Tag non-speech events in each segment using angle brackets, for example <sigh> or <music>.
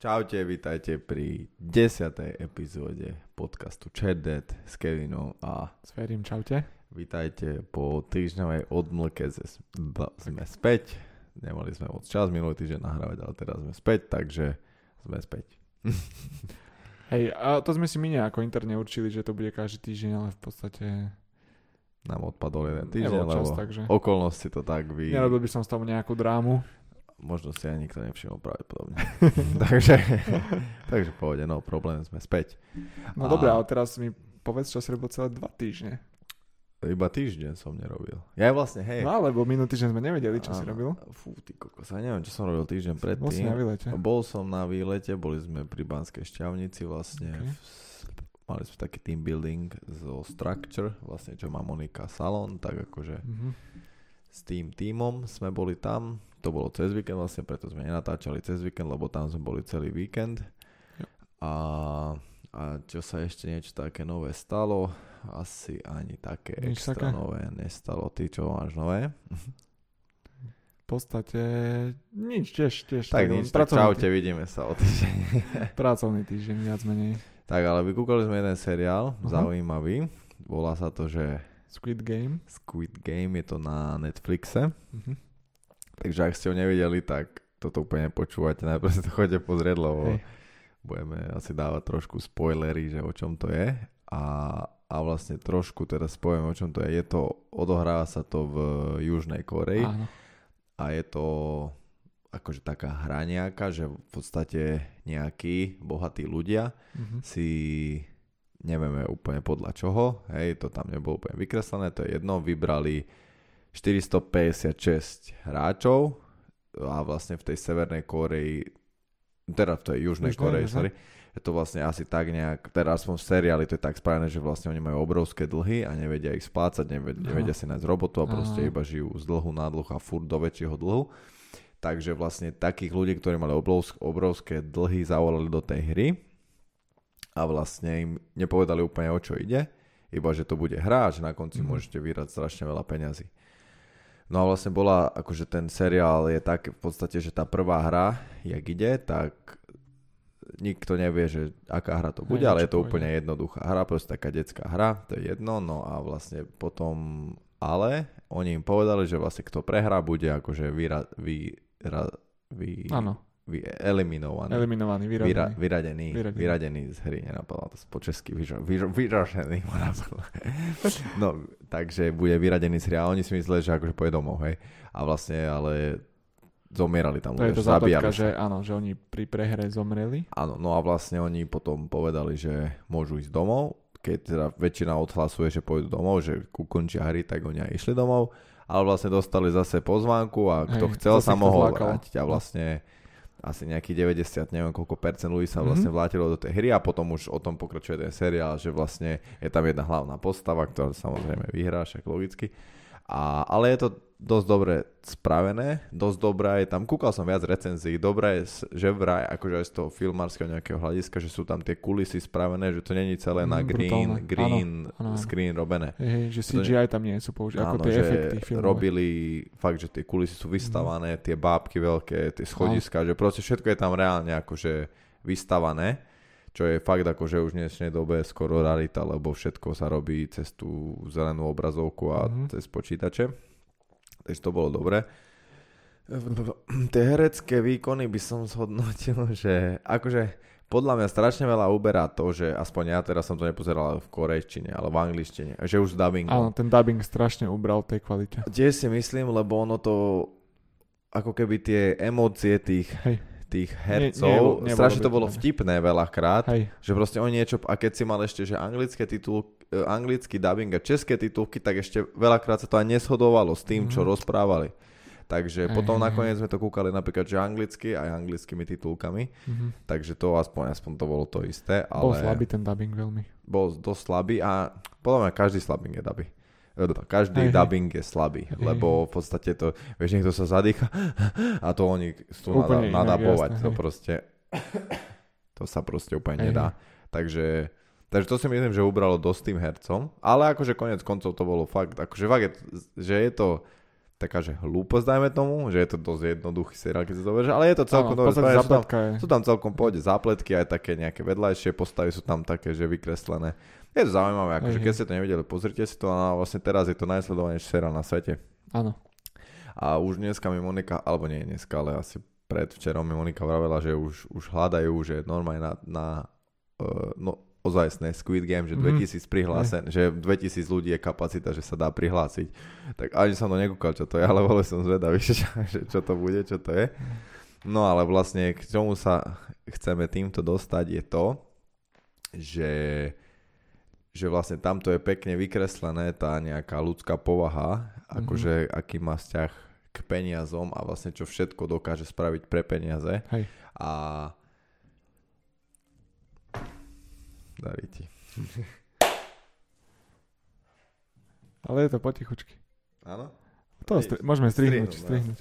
Čaute, vítajte pri 10. epizóde podcastu Chatdead s Kevinom a s Ferím. Čaute. Vítajte po týždňovej odmlke ze, sme späť. Nemali sme moc čas minulý týždeň nahrávať, ale teraz sme späť, takže sme späť. <laughs> Hej, a to sme si my nejako interne určili, že to bude každý týždeň, ale v podstate nám odpadol jeden týždeň, čas, lebo takže... okolnosti to tak vy... Nerobil by som s tomu nejakú drámu možno si aj nikto nevšimol pravdepodobne. <laughs> <laughs> takže, takže povede, no problém, sme späť. No a... dobré, ale teraz mi povedz, čo si robil celé dva týždne. Iba týždeň som nerobil. Ja vlastne, hej. No lebo minulý týždeň sme nevedeli, čo a, si robil. Fú, ty kokos, ja neviem, čo som robil týždeň predtým. Bol si na výlete. Bol som na výlete, boli sme pri Banskej šťavnici vlastne. Okay. V, mali sme taký team building zo Structure, vlastne čo má Monika Salon, tak akože mm-hmm. S tým týmom sme boli tam to bolo cez víkend vlastne, preto sme nenatáčali cez víkend, lebo tam sme boli celý víkend. A, a čo sa ešte niečo také nové stalo, asi ani také Nič extra také? nové nestalo. Ty čo máš nové? V podstate nič, tiež, tiež. Tak, tak nič, tak čaute, vidíme sa o týždeň. <laughs> <laughs> pracovný týždeň, viac menej. Tak, ale vykúkali sme jeden seriál, uh-huh. zaujímavý. Volá sa to, že... Squid Game. Squid Game, je to na Netflixe. Uh-huh. Takže ak ste ho nevideli, tak toto úplne počúvate. Najprv si to chodite pozrieť, lebo Hej. budeme asi dávať trošku spoilery, že o čom to je. A, a vlastne trošku teraz poviem, o čom to je. Je to, odohráva sa to v Južnej Koreji. Áno. A je to akože taká hra nejaká, že v podstate nejakí bohatí ľudia mm-hmm. si nevieme úplne podľa čoho, hej, to tam nebolo úplne vykreslené, to je jedno, vybrali 456 hráčov a vlastne v tej Severnej Koreji, teda v tej Južnej Koreji, sorry, je to vlastne asi tak nejak, teraz aspoň v seriáli to je tak spravené, že vlastne oni majú obrovské dlhy a nevedia ich splácať, nevedia, nevedia si nájsť robotu a proste iba žijú z dlhu na dlhu a furt do väčšieho dlhu. Takže vlastne takých ľudí, ktorí mali obrovské dlhy, zavolali do tej hry a vlastne im nepovedali úplne o čo ide, iba že to bude hra a že na konci mm-hmm. môžete vyrať strašne veľa peňazí. No a vlastne bola, akože ten seriál je tak v podstate, že tá prvá hra, jak ide, tak nikto nevie, že aká hra to bude, ale je to úplne jednoduchá hra, proste taká detská hra, to je jedno, no a vlastne potom, ale oni im povedali, že vlastne kto prehrá, bude akože vyra, vy, ra, vy, vy, eliminovaný. Eliminovaný, vyradený. Vyra, vyradený, vyradený. vyradený z hry, nenapadlo to po česky, vyra, vyražený. no, takže bude vyradený z hry a oni si mysleli, že akože pôjde domov, hej. A vlastne, ale zomierali tam to ľudia, to zabíjali že áno, že oni pri prehre zomreli. Áno, no a vlastne oni potom povedali, že môžu ísť domov, keď teda väčšina odhlasuje, že pôjdu domov, že ukončia hry, tak oni aj išli domov, ale vlastne dostali zase pozvánku a kto Hej, chcel sa mohol vrátiť a vlastne asi nejakých 90, neviem koľko percent ľudí sa mhm. vlastne vlátilo do tej hry a potom už o tom pokračuje ten seriál, že vlastne je tam jedna hlavná postava, ktorá samozrejme vyhrá, však logicky. A, ale je to dosť dobre spravené, dosť dobré je tam, kúkal som viac recenzií, dobré je, že vraj, akože aj z toho filmárskeho nejakého hľadiska, že sú tam tie kulisy spravené, že to není celé mm, na green, brutálne. green áno, áno. screen robené. Hey, že CGI to, tam nie sú použité, ako tie efekty filmové. robili fakt, že tie kulisy sú vystavané, mm. tie bábky veľké, tie schodiska, že proste všetko je tam reálne akože vystavané čo je fakt že už v dnešnej dobe skoro rarita, lebo všetko sa robí cez tú zelenú obrazovku a mm-hmm. cez počítače takže to bolo dobre. Tie herecké výkony by som zhodnotil, <laughs> že akože podľa mňa strašne veľa uberá to, že aspoň ja teraz som to nepozeral v korejčine, ale v angličtine, že už dubbing. Áno, ten dubbing strašne ubral tej kvalite. Tiež si myslím, lebo ono to, ako keby tie emócie tých, Hej. tých hercov, nie, nie, strašne to bolo vtipné veľakrát, Hej. že proste oni niečo, a keď si mal ešte, že anglické titul, E, anglický dubbing a české titulky, tak ešte veľakrát sa to aj neshodovalo s tým, čo mm. rozprávali. Takže aj, potom aj, nakoniec sme to kúkali napríklad, že anglicky aj anglickými titulkami, mm-hmm. takže to aspoň, aspoň to bolo to isté. Ale bol slabý ten dubbing veľmi. Bol dosť slabý a podľa mňa každý slabý je dubbing. E, každý aj, dubbing je slabý, aj, lebo v podstate to, vieš, niekto sa zadýcha <laughs> a to oni chcú nadabovať, to proste, <coughs> to sa proste úplne aj, nedá. Takže Takže to si myslím, že ubralo dosť tým hercom, ale akože konec koncov to bolo fakt, akože fakt, je, že je to taká, že hlúposť, dajme tomu, že je to dosť jednoduchý seriál, keď sa to veže, ale je to celkom dobre sú tam, je. sú tam celkom pohode zápletky, aj také nejaké vedľajšie postavy sú tam také, že vykreslené. Je to zaujímavé, akože keď ste to nevideli, pozrite si to a vlastne teraz je to najsledovanejší seriál na svete. Áno. A už dneska mi Monika, alebo nie dneska, ale asi predvčerom mi Monika vravela, že už, už hľadajú, že normálne na, na uh, no, ozajstné Squid Game, že Mhm. 2000 prihlásen, že 2000 ľudí je kapacita, že sa dá prihlásiť. Tak ani som to nekúkal, čo to je, <laughs> ale bol som zvedavý, <laughs> že, že čo to bude, čo to je. No ale vlastne k čomu sa chceme týmto dostať je to, že, že vlastne tamto je pekne vykreslené tá nejaká ľudská povaha, akože aký má vzťah k peniazom a vlastne čo všetko dokáže spraviť pre peniaze. Hej. A darí ti. <laughs> Ale je to potichučky. Áno? To stri- môžeme strihnúť, strihnúť, strihnúť.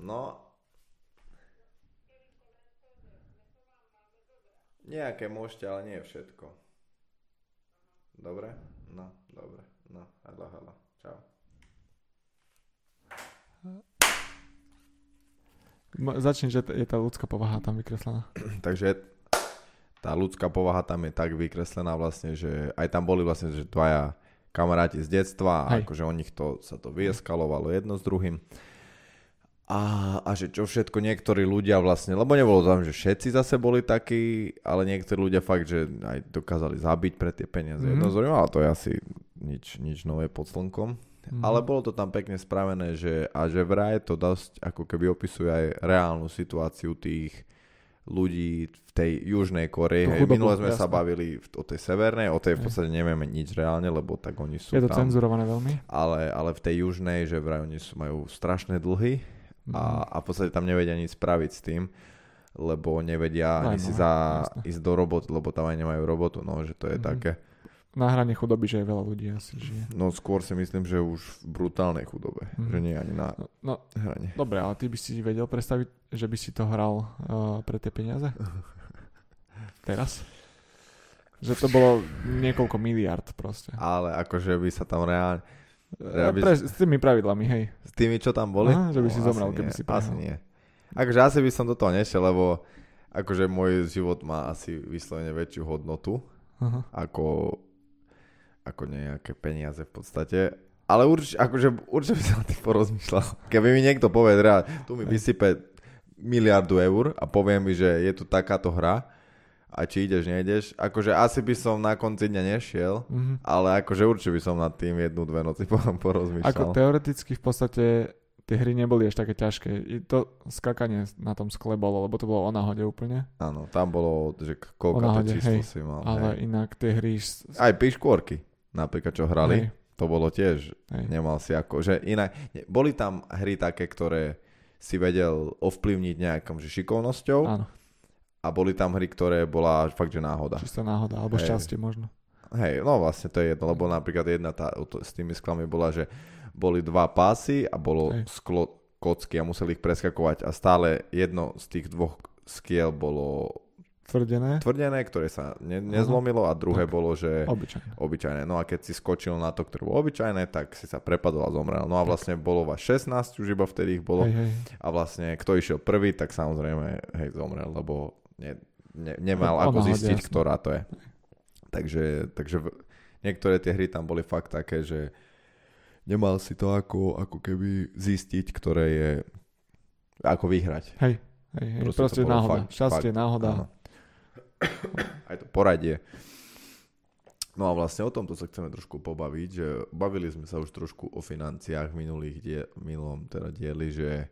No. Nejaké môžete, ale nie všetko. Dobre? No, dobre. No, hada, hada. Čau. Začni, že je tá ľudská povaha tam vykreslená. <clears throat> Takže tá ľudská povaha tam je tak vykreslená vlastne, že aj tam boli vlastne, že dvaja kamaráti z detstva a akože o nich to sa to vyeskalovalo jedno s druhým. A, a že čo všetko niektorí ľudia vlastne, lebo nebolo tam, že všetci zase boli takí, ale niektorí ľudia fakt, že aj dokázali zabiť pre tie peniaze. Mhm. Mm-hmm. Jedno z druhým, ale to je asi nič, nič nové pod slnkom. Mhm. Ale bolo to tam pekne spravené, že, a že vraj to dosť ako keby opisuje aj reálnu situáciu tých ľudí v tej južnej Koreji. Hej, minule sme sa jasné. bavili v- o tej severnej, o tej v podstate nevieme nič reálne, lebo tak oni sú Je to tam. cenzurované veľmi. Ale, ale v tej južnej, že vraj oni sú, majú strašné dlhy Mhm. a, a v podstate tam nevedia nič spraviť s tým, lebo nevedia ani Aj, si no, za, ísť do roboty, lebo tam aj nemajú robotu, no, že to je Mhm. také. Na hrane chudoby, že je veľa ľudí asi žije. No skôr si myslím, že už v brutálnej chudobe, Mhm. že nie ani na No, no, hrane. dobre, ale ty by si vedel predstaviť, že by si to hral uh, pre tie peniaze? <laughs> Teraz? Že to bolo niekoľko miliard proste. Ale akože by sa tam reálne... Ja Ja by- Pre, s tými pravidlami, hej. S tými, čo tam boli? Aha, že by si asi zomrel, nie, keby si Asi prehral. nie. Akože asi by som do toho nešiel, lebo akože môj život má asi vyslovene väčšiu hodnotu Aha. ako, ako nejaké peniaze v podstate. Ale urč, akože, určite by som na tým porozmýšľal. Keby mi niekto povie, teda, tu mi vysype miliardu eur a povie mi, že je tu takáto hra a či ideš, nejdeš. Akože asi by som na konci dňa nešiel, Mhm. ale akože určite by som nad tým jednu, dve noci <laughs> po- porozmýšľal. Ako teoreticky v podstate tie hry neboli až také ťažké. I to skakanie na tom skle bolo, lebo to bolo o náhode úplne. Áno, tam bolo, že koľko to číslo hej. si mal. Ale hej. inak tie hry... Aj piškôrky, napríklad, čo hrali, Hej, to bolo tiež, hej. nemal si ako, že inak, boli tam hry také, ktoré si vedel ovplyvniť nejakom že šikovnosťou Áno, a boli tam hry, ktoré bola fakt, že náhoda. čistá náhoda, alebo Hej. šťastie možno. Hej, no vlastne to je jedno, lebo napríklad jedna tá, to, s tými sklami bola, že boli dva pásy a bolo Hej. sklo kocky a museli ich preskakovať a stále jedno z tých dvoch skiel bolo Tvrdené, tvrdené, ktoré sa ne, nezlomilo a druhé Tak. bolo, že obyčajné. obyčajné. No a keď si skočil na to, ktoré bolo obyčajné, tak si sa prepadol a zomrel. No a vlastne bolo vás 16, už iba vtedy ich bolo. Hej, hej. A vlastne kto išiel prvý, tak samozrejme hej, zomrel, lebo ne, ne, nemal O ako zistiť, jasné. ktorá to je. Takže, takže v, niektoré tie hry tam boli fakt také, že nemal si to ako, ako keby zistiť, ktoré je ako vyhrať. Hej, hej, hej. Proste Proste, náhoda. fakt- šťastie, fakt, náhoda. Áno. Aj to poradie. No a vlastne o tomto sa chceme trošku pobaviť, že bavili sme sa už trošku o financiách minulých die, minulom teda dieli, že,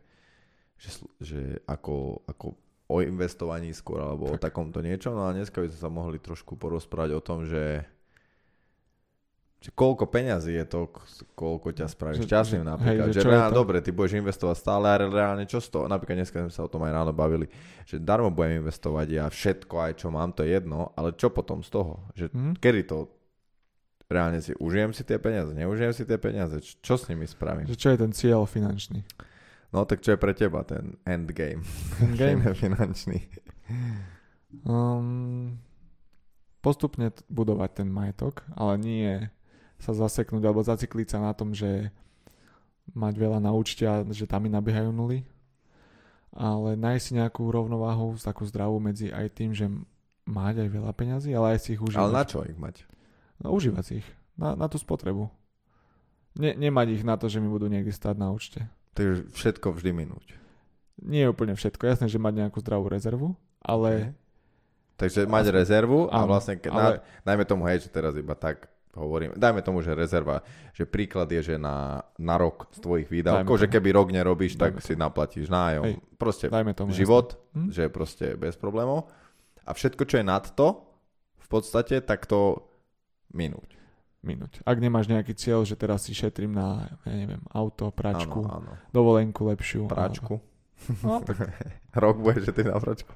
že, že ako, ako o investovaní skôr, alebo o Tak. takomto niečom. No a dneska by sme sa mohli trošku porozprávať o tom, že že koľko peňazí je to, koľko ťa spraví šťastným napríklad. hej, že že čo reálne, to? dobre, ty budeš investovať stále, ale reálne čo z toho? Napríklad dneska sme sa o tom aj ráno bavili, že darmo budem investovať ja všetko, aj čo mám, to je jedno, ale čo potom z toho? Že Hm? kedy to reálne si užijem si tie peniaze, neužijem si tie peniaze, Č- čo s nimi spravím? Že čo je ten cieľ finančný? No tak čo je pre teba ten endgame? Game. <laughs> finančný. Um, postupne budovať ten majetok, ale nie sa zaseknúť alebo zacikliť sa na tom, že mať veľa na účte a že tam mi nabiehajú nuly. Ale nájsť si nejakú rovnováhu, takú zdravú medzi aj tým, že mať aj veľa peňazí, ale aj si ich užívať. Ale na čo ich mať? No, užívať si ich. Na, na tú spotrebu. Ne, nemať ich na to, že mi budú niekde stáť na účte. Takže všetko vždy minúť. Nie je úplne všetko. Jasné, že mať nejakú zdravú rezervu, ale... Takže mať rezervu a vlastne, ale- na, dajme tomu, hej, že teraz iba tak hovorím, dajme tomu, že rezerva, že príklad je, že na, na rok z tvojich výdavkov, Dajme že tomu. keby rok nerobíš, tak Dajme si naplatíš nájom. Hej. Proste Dajme tomu. život, Hm? že proste bez problémov. A všetko, čo je nad to, v podstate, tak to minúť. Minúť. Ak nemáš nejaký cieľ, že teraz si šetrím na, ja neviem, auto, pračku, Áno, áno. dovolenku lepšiu. Práčku. Alebo, no, <laughs> tak, Rok bude, že ty na práčku.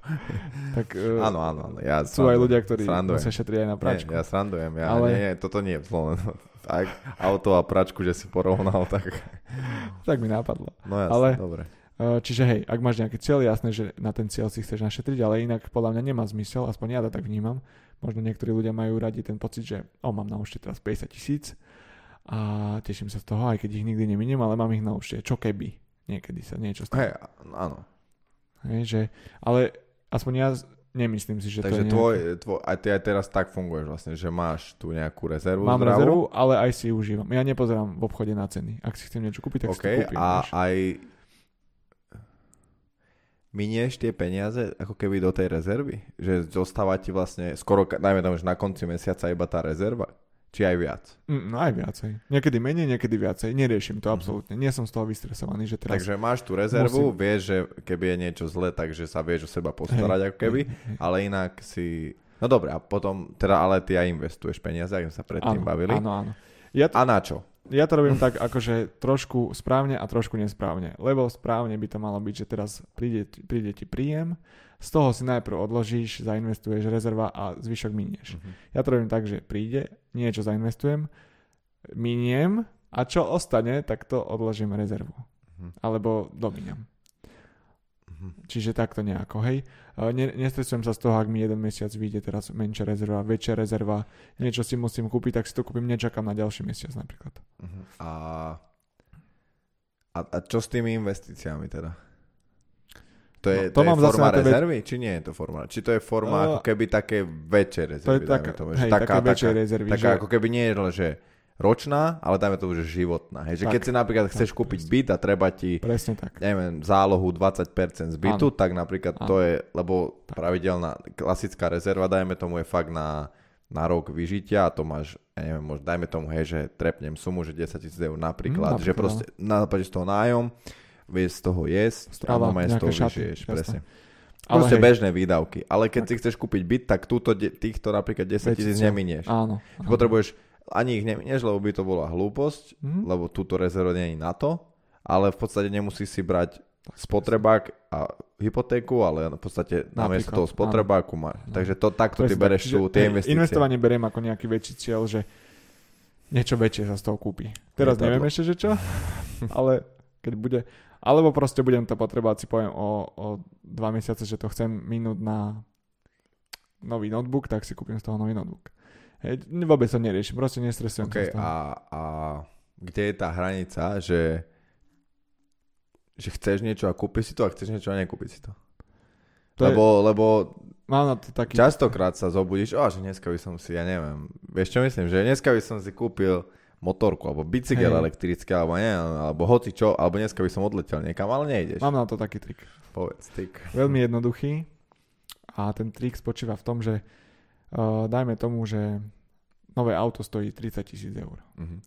tak uh, Áno, áno, áno. Ja sú aj ľudia, ktorí srandujem. musia šetriť aj na práčku. Nie, ja srandujem, ja, Ale- nie, nie, toto nie je zlo. Ak auto a pračku, že si porovnal, tak Tak mi napadlo. no jasne, Ale- dobre. Uh, čiže hej, ak máš nejaký cieľ, jasné, že na ten cieľ si chceš našetriť, ale inak podľa mňa nemá zmysel, aspoň ja to tak vnímam. Možno niektorí ľudia majú radi ten pocit, že o, mám na účte teraz 50 tisíc a teším sa z toho, aj keď ich nikdy neminiem, ale mám ich na účte. Čo keby? Niekedy sa niečo stane. Hej, áno. Hej, že, ale aspoň ja nemyslím si, že Takže to je tvoj, tvoj, aj ty aj teraz tak funguješ vlastne, že máš tu nejakú rezervu Mám zdravú, rezervu, ale aj si ju užívam. Ja nepozerám v obchode na ceny. Ak si chcem niečo kúpiť, tak si to kúpim. a vieš. aj minieš tie peniaze ako keby do tej rezervy? Že zostáva ti vlastne skoro, dajme tomu, že na konci mesiaca iba tá rezerva? Či aj viac? Mm, no aj viacej. Niekedy menej, niekedy viacej. Neriešim Mhm. to absolútne. Nie som z toho vystresovaný, že teraz... Takže máš tú rezervu, musím- vieš, že keby je niečo zlé, takže sa vieš o seba postarať ako keby, ale inak si... No dobre, a potom, teda ale ty aj investuješ peniaze, ak sme sa predtým áno, bavili. Áno, áno. Ja to, A na čo? ja to robím <laughs> tak, akože trošku správne a trošku nesprávne. Lebo správne by to malo byť, že teraz príde, príde ti príjem, z toho si najprv odložíš, zainvestuješ rezerva a zvyšok minieš. Mhm. Ja to robím tak, že príde, niečo zainvestujem, miniem a čo ostane, tak to odložím rezervu. Mhm. Alebo dominiam. Mhm. Čiže takto nejako, hej. E, Ne, nestresujem sa z toho, ak mi jeden mesiac vyjde teraz menšia rezerva, väčšia rezerva, niečo si musím kúpiť, tak si to kúpim, nečakám na ďalší mesiac napríklad. Mhm. A, a, a čo s tými investíciami teda? To je, No, to to je mám zase forma na to veď- rezervy, či nie je to forma? Či to je forma Uh, ako keby také väčšie To rezervy? je dajme taká, tomu, hej, také väčšej rezervy. taká že, ako keby nie je že ročná, ale dajme tomu, že životná. Hej, že Tak, keď si napríklad tak, chceš kúpiť presne. byt a treba ti Presne tak. neviem, zálohu 20% z bytu, Áno. tak napríklad to Áno. je, lebo pravidelná klasická rezerva, dajme tomu, je fakt na, na rok vyžitia a to máš, ja neviem, možno, dajme tomu, hej, že trepnem sumu, že 10 tisíc eur napríklad, Mm, že napríklad, proste napadíš z toho nájom, vieš z toho jesť a Strava, normálne z toho vyžiješ, presne. Ale Proste hej, bežné výdavky. Ale keď Tak. si chceš kúpiť byt, tak túto, de- týchto napríklad 10 tisíc neminieš. áno. áno. Potrebuješ, ani ich neminieš, lebo by to bola hlúposť, Mhm. lebo túto rezervu je na to, ale v podstate nemusíš si brať spotrebák a hypotéku, ale v podstate namiesto toho spotrebáku máš. Áno. Takže to, takto ty Presne tak. bereš tu tie investície. Investovanie beriem ako nejaký väčší cieľ, že niečo väčšie sa z toho kúpi. Teraz Lietadlo. neviem ešte, že čo, <laughs> ale keď bude... Alebo proste budem to potrebovať, si poviem o, o dva mesiace, že to chcem minúť na nový notebook, tak si kúpim z toho nový notebook. Hej, vôbec to neriešim, proste nestresujem OK, sa a, a kde je tá hranica, že že chceš niečo a kúpiš si to a chceš niečo a nekúpiť si to. To je- lebo, lebo Mám na to taký... častokrát sa zobudíš, o, že dneska by som si, ja neviem, vieš čo myslím, že dneska by som si kúpil motorku, alebo bicykel Hej. elektrický, alebo nie, alebo hoci čo, alebo dneska by som odletel niekam, ale nejdeš. Mám na to taký trik. Povedz, tyk. Veľmi jednoduchý a ten trik spočíva v tom, že uh, dajme tomu, že nové auto stojí 30 tisíc eur. Mhm.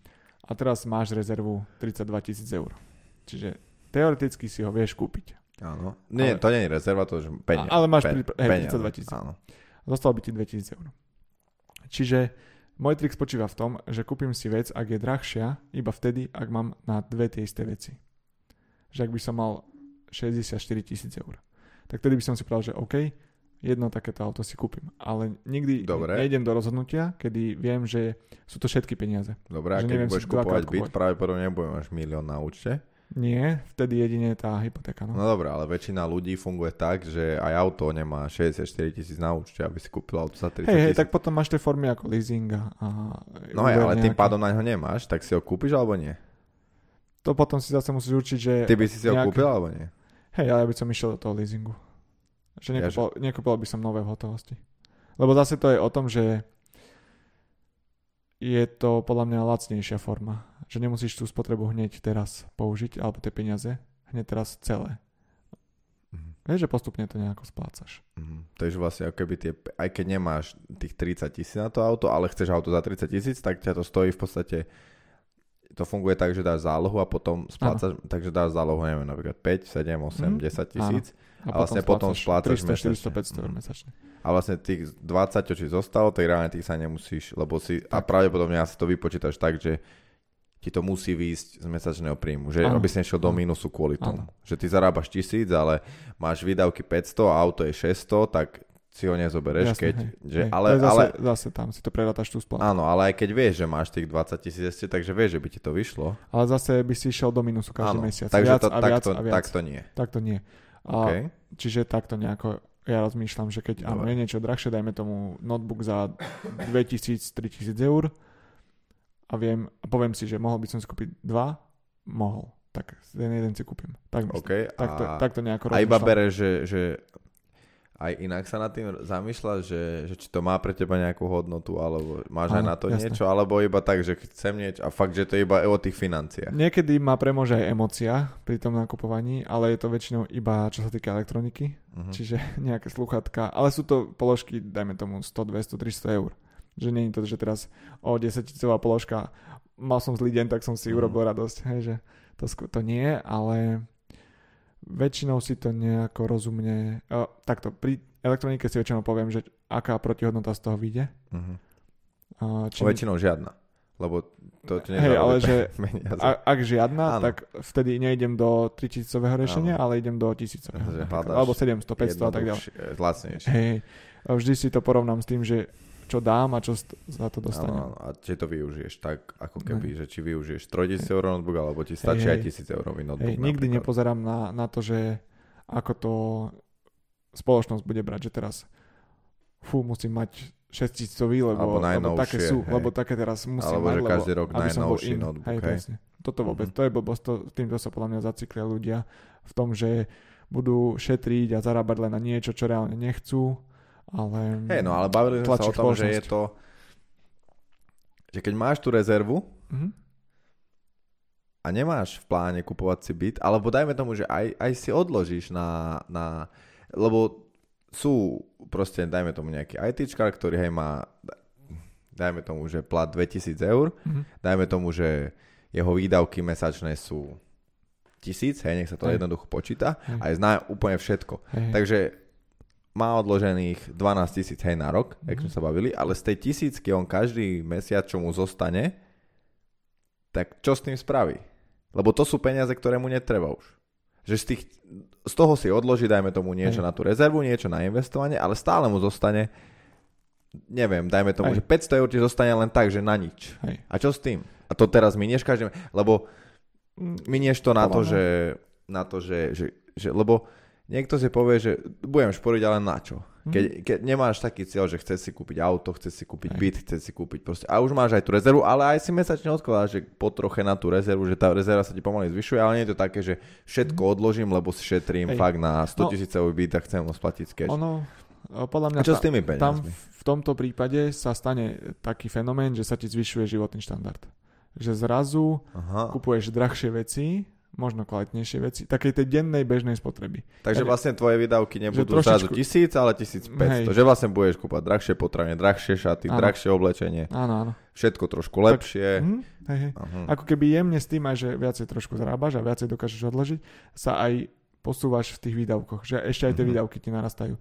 A teraz máš rezervu 32 tisíc eur. Čiže teoreticky si ho vieš kúpiť. Áno. Nie, Ale- to nie je rezerva, to je peniaze. Ale máš Pe- pri- hej, peniaze, 32 tisíc. Áno. Zostalo by ti 2000 eur. Čiže môj trik spočíva v tom, že kúpim si vec, ak je drahšia, iba vtedy, ak mám na dve tie isté veci. Že ak by som mal 64 tisíc eur, tak vtedy by som si povedal, že OK, jedno takéto auto si kúpim. Ale nikdy Dobre. nejdem do rozhodnutia, kedy viem, že sú to všetky peniaze. Dobre, a keď budeš kupovať byt, pravdepodobne nebudeš mať milión na účte. Nie, vtedy jedine tá hypotéka. No No. dobré, ale väčšina ľudí funguje tak, že aj auto nemá 64 tisíc na účte, aby si kúpil auto za 30 Hej, hej, tisíc. tak potom máš tie formy ako leasing a... No úver ale tým nejaký. pádom na ňo nemáš, tak si ho kúpiš alebo nie? to potom si zase musíš určiť, že... Ty by si si ho nejaké- kúpil alebo nie? Hej, ale ja by som išiel do toho leasingu. Že Ja, nekúpal, nekúpal by som nové v hotovosti. Lebo zase to je o tom, že je to podľa mňa lacnejšia forma. Že nemusíš tú spotrebu hneď teraz použiť, alebo tie peniaze, hneď teraz celé. Mhm. Vieš, že postupne to nejako splácaš. Mhm. Takže vlastne ako keby tie, aj keď nemáš tých 30 tisíc na to auto, ale chceš auto za 30 tisíc, tak ťa to stojí v podstate to funguje tak, že dáš zálohu a potom splácaš, takže dáš zálohu, neviem, napríklad 5, 7, 8, Mhm. 10 tisíc A, A vlastne potom splácaš 300, 400, mesačne. 500 eur mesačne. a vlastne tých 20, čo ti zostalo, tak reálne tých sa nemusíš, lebo si, a pravdepodobne asi to vypočítaš tak, že ti to musí výjsť z mesačného príjmu, že aby si nešiel do mínusu kvôli tomu. Áno. Že ty zarábaš tisíc, ale máš výdavky 500 a auto je 600, tak si ho nezobereš, Jasné, keď, hej, že, hej. ale, zase, ale, zase tam si to prerátaš tú splátu. áno, ale aj keď vieš, že máš tých 20 tisíc ešte, takže vieš, že by ti to vyšlo. Ale zase by si išiel do minusu každý Áno, mesiac. takže viac to, a viac takto, a viac. takto nie. Takto nie. A, Okay. Čiže takto nejako ja rozmýšľam, že keď áno, je niečo drahšie, dajme tomu notebook za 2000-3000 eur a viem, a poviem si, že mohol by som si kúpiť dva, mohol. Tak ten jeden si kúpim. Tak myslím. Okay. Takto, a, takto nejako a iba bereš, že, že aj inak sa nad tým zamýšľaš, že, že či to má pre teba nejakú hodnotu, alebo máš aj Áno, na to jasné. niečo, alebo iba tak, že chcem niečo a fakt, že to je iba o tých financiách. Niekedy ma premôže aj emocia pri tom nakupovaní, ale je to väčšinou iba čo sa týka elektroniky, Mhm. čiže <laughs> nejaké sluchatka, ale sú to položky, dajme tomu 100, 200, 300 eur. Že nie je to, že teraz o 10 tisícová položka, mal som zlý deň, tak som si Mhm. urobil radosť, hej, že to, to nie, ale väčšinou si to nejako rozumne, uh, takto, pri elektronike si väčšinou poviem, že aká protihodnota z toho vyjde. Mhm. Uh, Či... Väčšinou žiadna, lebo to ti Hej, ale že <laughs> a, ak žiadna, Áno. tak vtedy nejdem do 3000 riešenia, Áno. ale idem do 1000. Že hľadáš Alebo 700, 500 a tak ďalej. Lacnejšie. Hej, vždy si to porovnám s tým, že čo dám a čo za to dostanem. áno, a či to využiješ tak, ako keby, že či využiješ 3000 eur notebook, alebo ti stačí Hej, aj hej. 1000 eurový notebook. Hej, nikdy napríklad. nepozerám na, na to, že ako to spoločnosť bude brať, že teraz fú, musím mať 6000, lebo, lebo také sú, hej. lebo také teraz musím Alebo mať, že lebo, každý rok aby som bol najnovší in. notebook, hej, hej. presne. Toto vôbec, Mhm. to je blbosť, to, týmto sa podľa mňa zaciklia ľudia v tom, že budú šetriť a zarábať len na niečo, čo reálne nechcú, ale... Hej, no ale bavili sme sa o tom, že je to, že keď máš tú rezervu Mhm. a nemáš v pláne kupovať si byt, alebo dajme tomu, že aj, aj si odložíš na, na, lebo sú proste, dajme tomu nejaký ITčkar, ktorý hej má, dajme tomu, že plat 2000 eur, Mhm. dajme tomu, že jeho výdavky mesačné sú tisíc, hej, nech sa to Hej. jednoducho počíta Hej. a je zná úplne všetko. Hej. Takže má odložených 12 tisíc hej na rok, mm-hmm. jak Mhm. sme sa bavili, ale z tej tisícky on každý mesiac, čo mu zostane, tak čo s tým spraví? Lebo to sú peniaze, ktoré mu netreba už. Že z, tých, z toho si odloží, dajme tomu niečo Hej. na tú rezervu, niečo na investovanie, ale stále mu zostane, neviem, dajme tomu, Hej. že 500 eur ti zostane len tak, že na nič. Hej. A čo s tým? A to teraz minieš každým, lebo minieš to na to, že, na to, že, že, že, lebo niekto si povie, že budem šporiť, ale na čo? Mhm. Keď, keď nemáš taký cieľ, že chceš si kúpiť auto, chceš si kúpiť Hej. byt, chceš si kúpiť proste, a už máš aj tú rezervu, ale aj si mesačne odkladáš, že po troche na tú rezervu, že tá rezerva sa ti pomaly zvyšuje, ale nie je to také, že všetko odložím, lebo si šetrím Mhm. Hej. fakt na 100 No. tisícový byt a chcem ho splatiť cash. Ono, podľa mňa a čo ta- s tými tam peniazmi? v tomto prípade sa stane taký fenomén, že sa ti zvyšuje životný štandard. Že zrazu Aha. kupuješ drahšie veci, možno kvalitnejšie veci, takej tej dennej bežnej spotreby. Takže Takže- vlastne tvoje výdavky nebudú zrazu tisíc, ale 1500. Hej. Že vlastne budeš kúpať drahšie potraviny, drahšie šaty, Áno. drahšie oblečenie, Áno, áno. všetko trošku lepšie. Hm? Hej, hej. Aha. Ako keby jemne s tým aj, že viacej trošku zarábaš a viacej dokážeš odložiť, sa aj posúvaš v tých výdavkoch, že ešte aj tie Mhm. výdavky ti narastajú.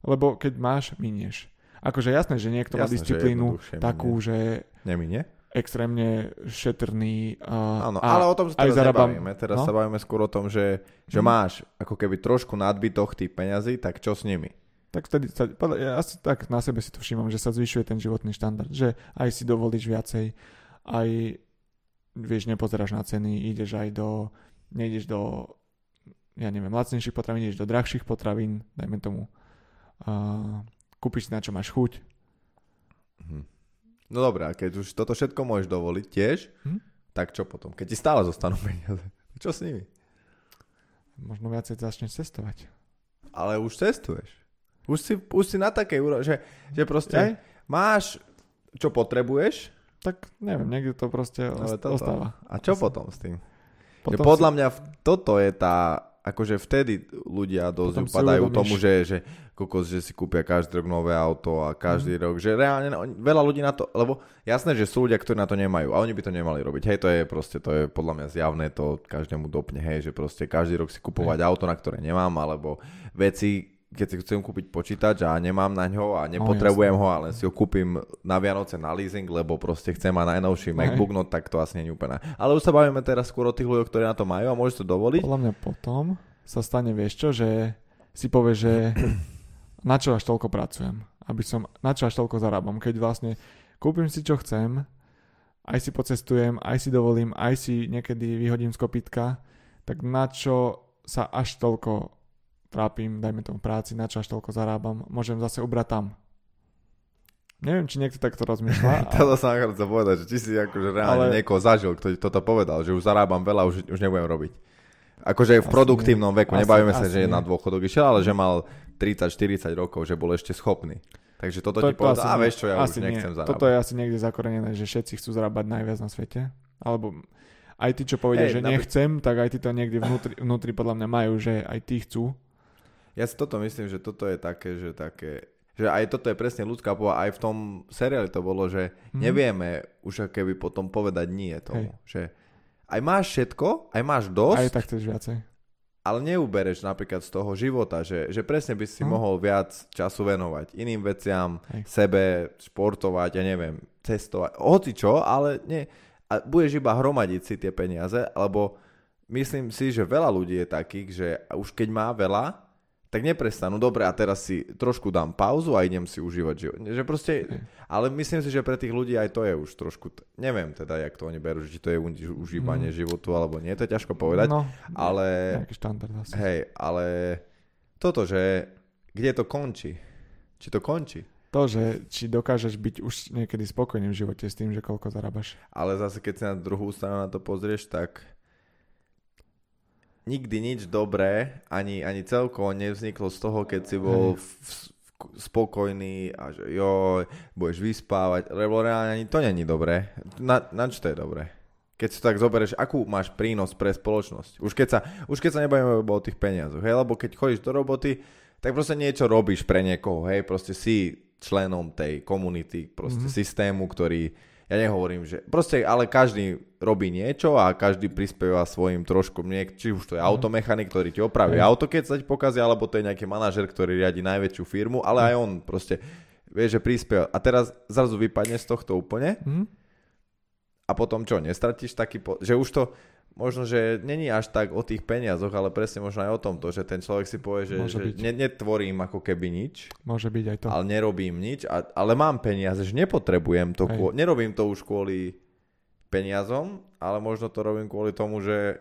Lebo keď máš, minieš. Akože jasné, že niekto má Jasné, že disciplínu takú, že Neminie? Extrémne šetrný a, Áno, a ale o tom sa teraz zarábam- nebavíme. Teraz no. sa bavíme skôr o tom, že, že Mhm. máš ako keby trošku nadbytok tých peňazí, tak čo s nimi? tak vtedy sa, ja asi tak na sebe si to všímam, že sa zvyšuje ten životný štandard, že aj si dovolíš viacej, aj vieš, nepozeráš na ceny, ideš aj do, nejdeš do, ja neviem, lacnejších potravín, ideš do drahších potravín, dajme tomu, a kúpiš si na čo máš chuť, Mhm. No dobré, a keď už toto všetko môžeš dovoliť tiež, Mhm. tak čo potom? Keď ti stále zostanú peniaze, <laughs> čo s nimi? Možno viacej začneš cestovať. Ale už cestuješ. Už si, už si na takej úrovni, že, že proste Aj? máš, čo potrebuješ, Tak neviem, niekde to proste ale toto. ostáva. A čo Asi. potom s tým? Že Potom podľa mňa v- toto je tá, akože vtedy ľudia dosť si upadajú tomu, že, že kokos, že si kúpia každý rok nové auto a každý rok, že reálne no, veľa ľudí na to, lebo jasné, že sú ľudia, ktorí na to nemajú a oni by to nemali robiť. Hej, to je proste, to je podľa mňa zjavné, to každému dopne, hej, že proste každý rok si kupovať auto, na ktoré nemám, alebo veci, keď si chcem kúpiť počítač a nemám na ňo a nepotrebujem ho, ale si ho kúpim na Vianoce na leasing, lebo proste chcem mať najnovší Hej. MacBook, no tak to asi nie je úplne. Ale už sa bavíme teraz skôr o tých ľuďoch, ktorí na to majú a môžu to dovoliť. Podľa mňa potom sa stane, vieš čo, že si povie, že na čo až toľko pracujem, aby som, na čo až toľko zarábam, keď vlastne kúpim si čo chcem, aj si pocestujem, aj si dovolím, aj si niekedy vyhodím z kopítka, tak na čo sa až toľko trápim, dajme tomu práci, na čo až toľko zarábam, môžem zase ubrať tam. Neviem, či niekto takto rozmýšľa. <laughs> ale- Toto som chcel povedať, že či si akože reálne Ale- niekoho zažil, kto toto povedal, že už zarábam veľa, už, už nebudem robiť. Akože v Asi produktívnom veku, Asi- nebavíme sa, asi že je na dôchodok išiel, ale že mal 30-40 rokov, že bol ešte schopný. Takže toto To- ti to povedal, asi a vieš čo, ja asi už nechcem nie. zarábať. Toto je asi niekde zakorenené, že všetci chcú zarábať najviac na svete. Alebo aj tí, čo povedia, Hej, že napríklad- nechcem, tak aj tí to niekde vnútri, vnútri podľa mňa majú, že aj tí chcú. Ja si toto myslím, že toto je také, že také, že aj toto je presne ľudská povaha, aj v tom seriáli to bolo, že Mhm. nevieme už keby potom povedať nie tomu. Hej. Že aj máš všetko, aj máš dosť, Aj tak chceš viacej. Ale neubereš napríklad z toho života, že, že presne by si Hm. mohol viac času venovať iným veciam, Hej. sebe, športovať, ja neviem, cestovať, hoci čo, ale nie. A budeš iba hromadiť si tie peniaze, lebo myslím si, že veľa ľudí je takých, že už keď má veľa, tak neprestanú, dobre, a teraz si trošku dám pauzu a idem si užívať život. Že proste, ale myslím si, že pre tých ľudí aj to je už trošku, neviem teda, jak to oni berú, či to je užívanie Mm. životu alebo nie, to je ťažko povedať, No, ale... nejaký štandard asi. Hej, ale toto, že kde to končí? Či to končí? To, že či dokážeš byť už niekedy spokojný v živote s tým, že koľko zarábaš. Ale zase, keď si na druhú stranu na to pozrieš, tak nikdy nič dobré, ani, ani celkovo nevzniklo z toho, keď si bol v, spokojný a že jo, budeš vyspávať, lebo reálne ani to není dobré. Na, na čo to je dobré? Keď si to tak zoberieš, akú máš prínos pre spoločnosť? Už keď sa, už keď sa nebavíme o tých peniazoch, hej, lebo keď chodíš do roboty, tak proste niečo robíš pre niekoho, hej, proste si členom tej komunity, proste Mhm. mm-hmm. systému, ktorý, ja nehovorím, že proste, ale každý robí niečo a každý prispieva svojim trošku, niek- či už to je Mhm. automechanik, ktorý ti opraví Hej. auto, keď sa ti pokazí, alebo to je nejaký manažer, ktorý riadi najväčšiu firmu, ale aj on proste vie, že prispieva. A teraz zrazu vypadne z tohto úplne Mhm. a potom čo, nestratíš taký, po- že už to možno, že není až tak o tých peniazoch, ale presne možno aj o tomto, že ten človek si povie, že, Môže že byť. ne, netvorím ako keby nič, Môže byť aj to. ale nerobím nič, a, ale mám peniaze, že nepotrebujem to, kvô, nerobím to už kvôli peniazom, ale možno to robím kvôli tomu, že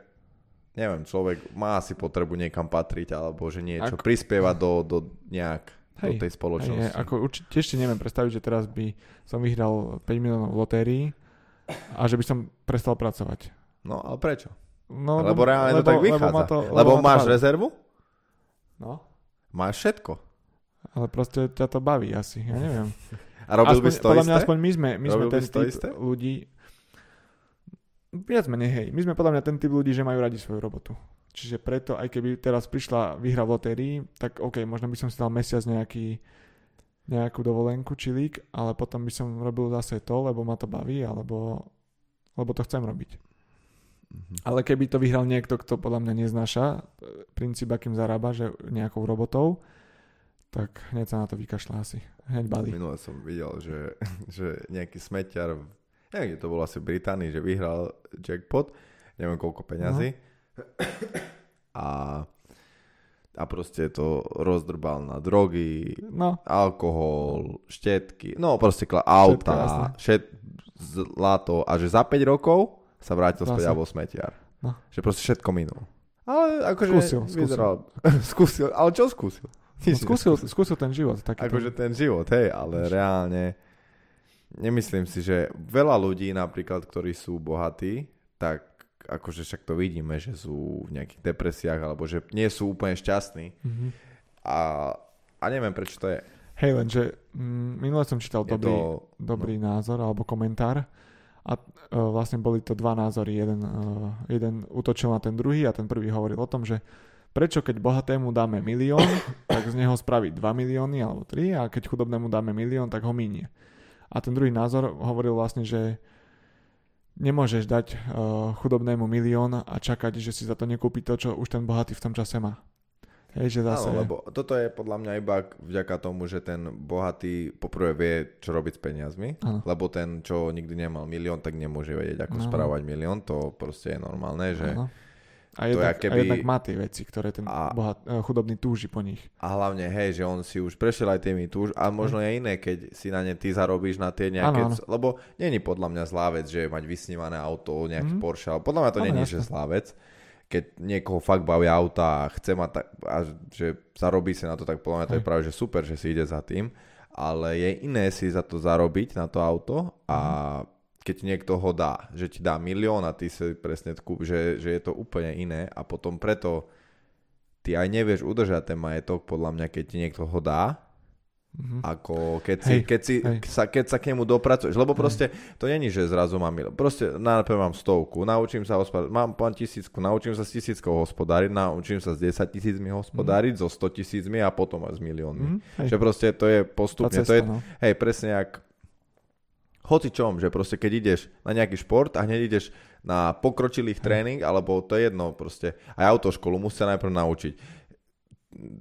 neviem, človek má asi potrebu niekam patriť, alebo že niečo Ak- prispieva do, do nejak do Hej, tej Hej, spoločnosti. hej, ako určite tiež si neviem predstaviť, že teraz by som vyhral 5 miliónov v lotérii a že by som prestal pracovať. No, ale prečo? No, lebo reálne to tak vychádza. ma to- lebo to máš baví. rezervu? No, Máš všetko. ale proste ťa to baví asi, ja neviem. <laughs> A robil aspoň, by to podľa isté? mňa aspoň my sme, my sme Robil ten typ isté? ľudí, viac menej, hej, my sme podľa mňa ten typ ľudí, že majú radi svoju robotu. Čiže preto, aj keby teraz prišla výhra v lotérii, tak OK, možno by som si dal mesiac nejaký, nejakú dovolenku, čilík, ale potom by som robil zase to, lebo ma to baví, alebo, lebo to chcem robiť. Mhm. Ale keby to vyhral niekto, kto podľa mňa neznáša e, princíp, akým zarába, že nejakou robotou, tak hneď sa na to vykašľa asi. Hneď balí. Minule som videl, že, <laughs> že nejaký smeťar, neviem, kde to bolo asi v Británii, že vyhral jackpot, neviem koľko peňazí. <clears throat> A, a proste to rozdrbal na drogy, No, alkohol, štetky, no proste kla- auta, šet, zlato a že za 5 rokov sa vrátil späť alebo smetiar. No. Že proste všetko minul. Ale akože Skúsil, skúsil. vyzeral, <laughs> skúsil. Ale čo skúsil? no skúsil, skúsil ten život. Taký Akože ten život, hej, ale reálne nemyslím si, že veľa ľudí napríklad, ktorí sú bohatí, tak akože však to vidíme, že sú v nejakých depresiách alebo že nie sú úplne šťastní. Mhm. A, a neviem, prečo to je. Hej, lenže mm, minule som čítal Je dobrý, to, dobrý názor alebo komentár a uh, vlastne boli to dva názory. Jeden, uh, jeden útočil na ten druhý a ten prvý hovoril o tom, že prečo keď bohatému dáme milión, <coughs> tak z neho spraví 2 milióny alebo 3 a keď chudobnému dáme milión, tak ho minie. A ten druhý názor hovoril vlastne, že nemôžeš dať uh, chudobnému milión a čakať, že si za to nekúpi to, čo už ten bohatý v tom čase má. Hej, že zase... Áno, lebo toto je podľa mňa iba vďaka tomu, že ten bohatý poprvé vie, čo robiť s peniazmi, Áno. lebo ten, čo nikdy nemal milión, tak nemôže vedieť, ako Áno. správať milión, to proste je normálne, že... Áno. A to jednak, je keby- a jednak má tie veci, ktoré ten A- bohat, eh, chudobný túži po nich. A hlavne, hej, že on si už prešiel aj tými túž, a možno je iné, keď si na ne ty zarobíš na tie nejaké, Áno, áno. lebo není podľa mňa zlá vec, že mať vysnívané auto, nejaký Mhm. Porsche, ale podľa mňa to není, že zlá vec. Keď niekoho fakt bavia auta a chce mať tak, a že zarobí si na to, tak podľa mňa to je práve, že super, že si ide za tým, ale je iné si za to zarobiť na to auto a Mhm. keď niekto ho dá, že ti dá milión a ty si presne kúp, že, že je to úplne iné a potom preto ty aj nevieš udržať ten majetok, podľa mňa, keď ti niekto ho dá, Mhm. ako keď si, Hej, keď, si hej. sa, keď sa k nemu dopracuješ, lebo Hej. proste to není, že zrazu mám proste najprv mám stovku, naučím sa hospodáriť, mám pán tisícku, naučím sa s tisíckou hospodáriť, naučím sa s 10 tisícmi hospodáriť, so 100 tisícmi a potom aj s miliónmi. Mhm. Hej, Že proste to je postupne, cesta, to je, no. hej, presne jak hoci čom, že proste keď ideš na nejaký šport a hneď ideš na pokročilých tréning, alebo to je jedno proste, aj autoškolu musí sa najprv naučiť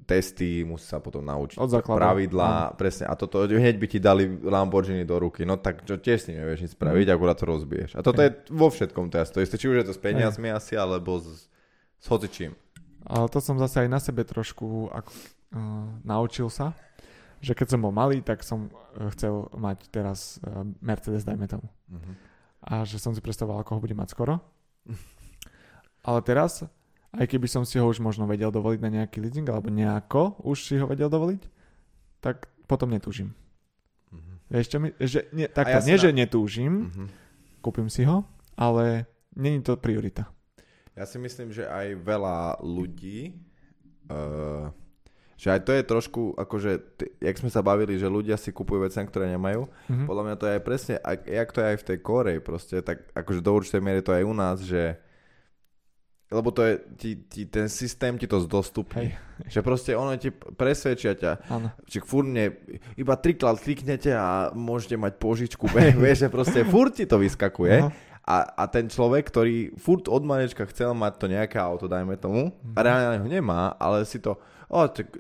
testy, musí sa potom naučiť Od pravidlá, presne, a toto hneď by ti dali Lamborghini do ruky, no tak čo tiež s tým nevieš nič spraviť, Mhm. akurát to rozbiješ. A toto je vo všetkom jasné, to isté, či už je to s peniazmi asi, alebo s, s hocičím. Ale to som zase aj na sebe trošku ako, uh, naučil sa, že keď som bol malý, tak som uh, chcel mať teraz uh, Mercedes, dajme tomu. Mhm. A že som si predstavoval, ako ho budem mať skoro. Ale teraz, aj keby som si ho už možno vedel dovoliť na nejaký leasing, alebo nejako už si ho vedel dovoliť, tak potom netúžim. Mhm. Vieš čo mi, že, nie, takto, ja nie, na- že netúžim, Mhm. kúpim si ho, ale není to priorita. Ja si myslím, že aj veľa ľudí, uh, že aj to je trošku, akože, t- jak sme sa bavili, že ľudia si kupujú veci, ktoré nemajú, Mhm. podľa mňa to je aj presne, ak, jak to je aj v tej Koreji proste, tak akože do určitej miery to aj u nás, že lebo to je, ti, ti, ten systém ti to zdostupní. Hej. Že proste ono ti presvedčia ťa, Áno. že furt ne, iba trikrát kliknete a môžete mať požičku, <laughs> vieš, že proste furt ti to vyskakuje. Aha. A, a ten človek, ktorý furt od manečka chcel mať to nejaké auto, dajme tomu, a reálne ho nemá, ale si to, o, tak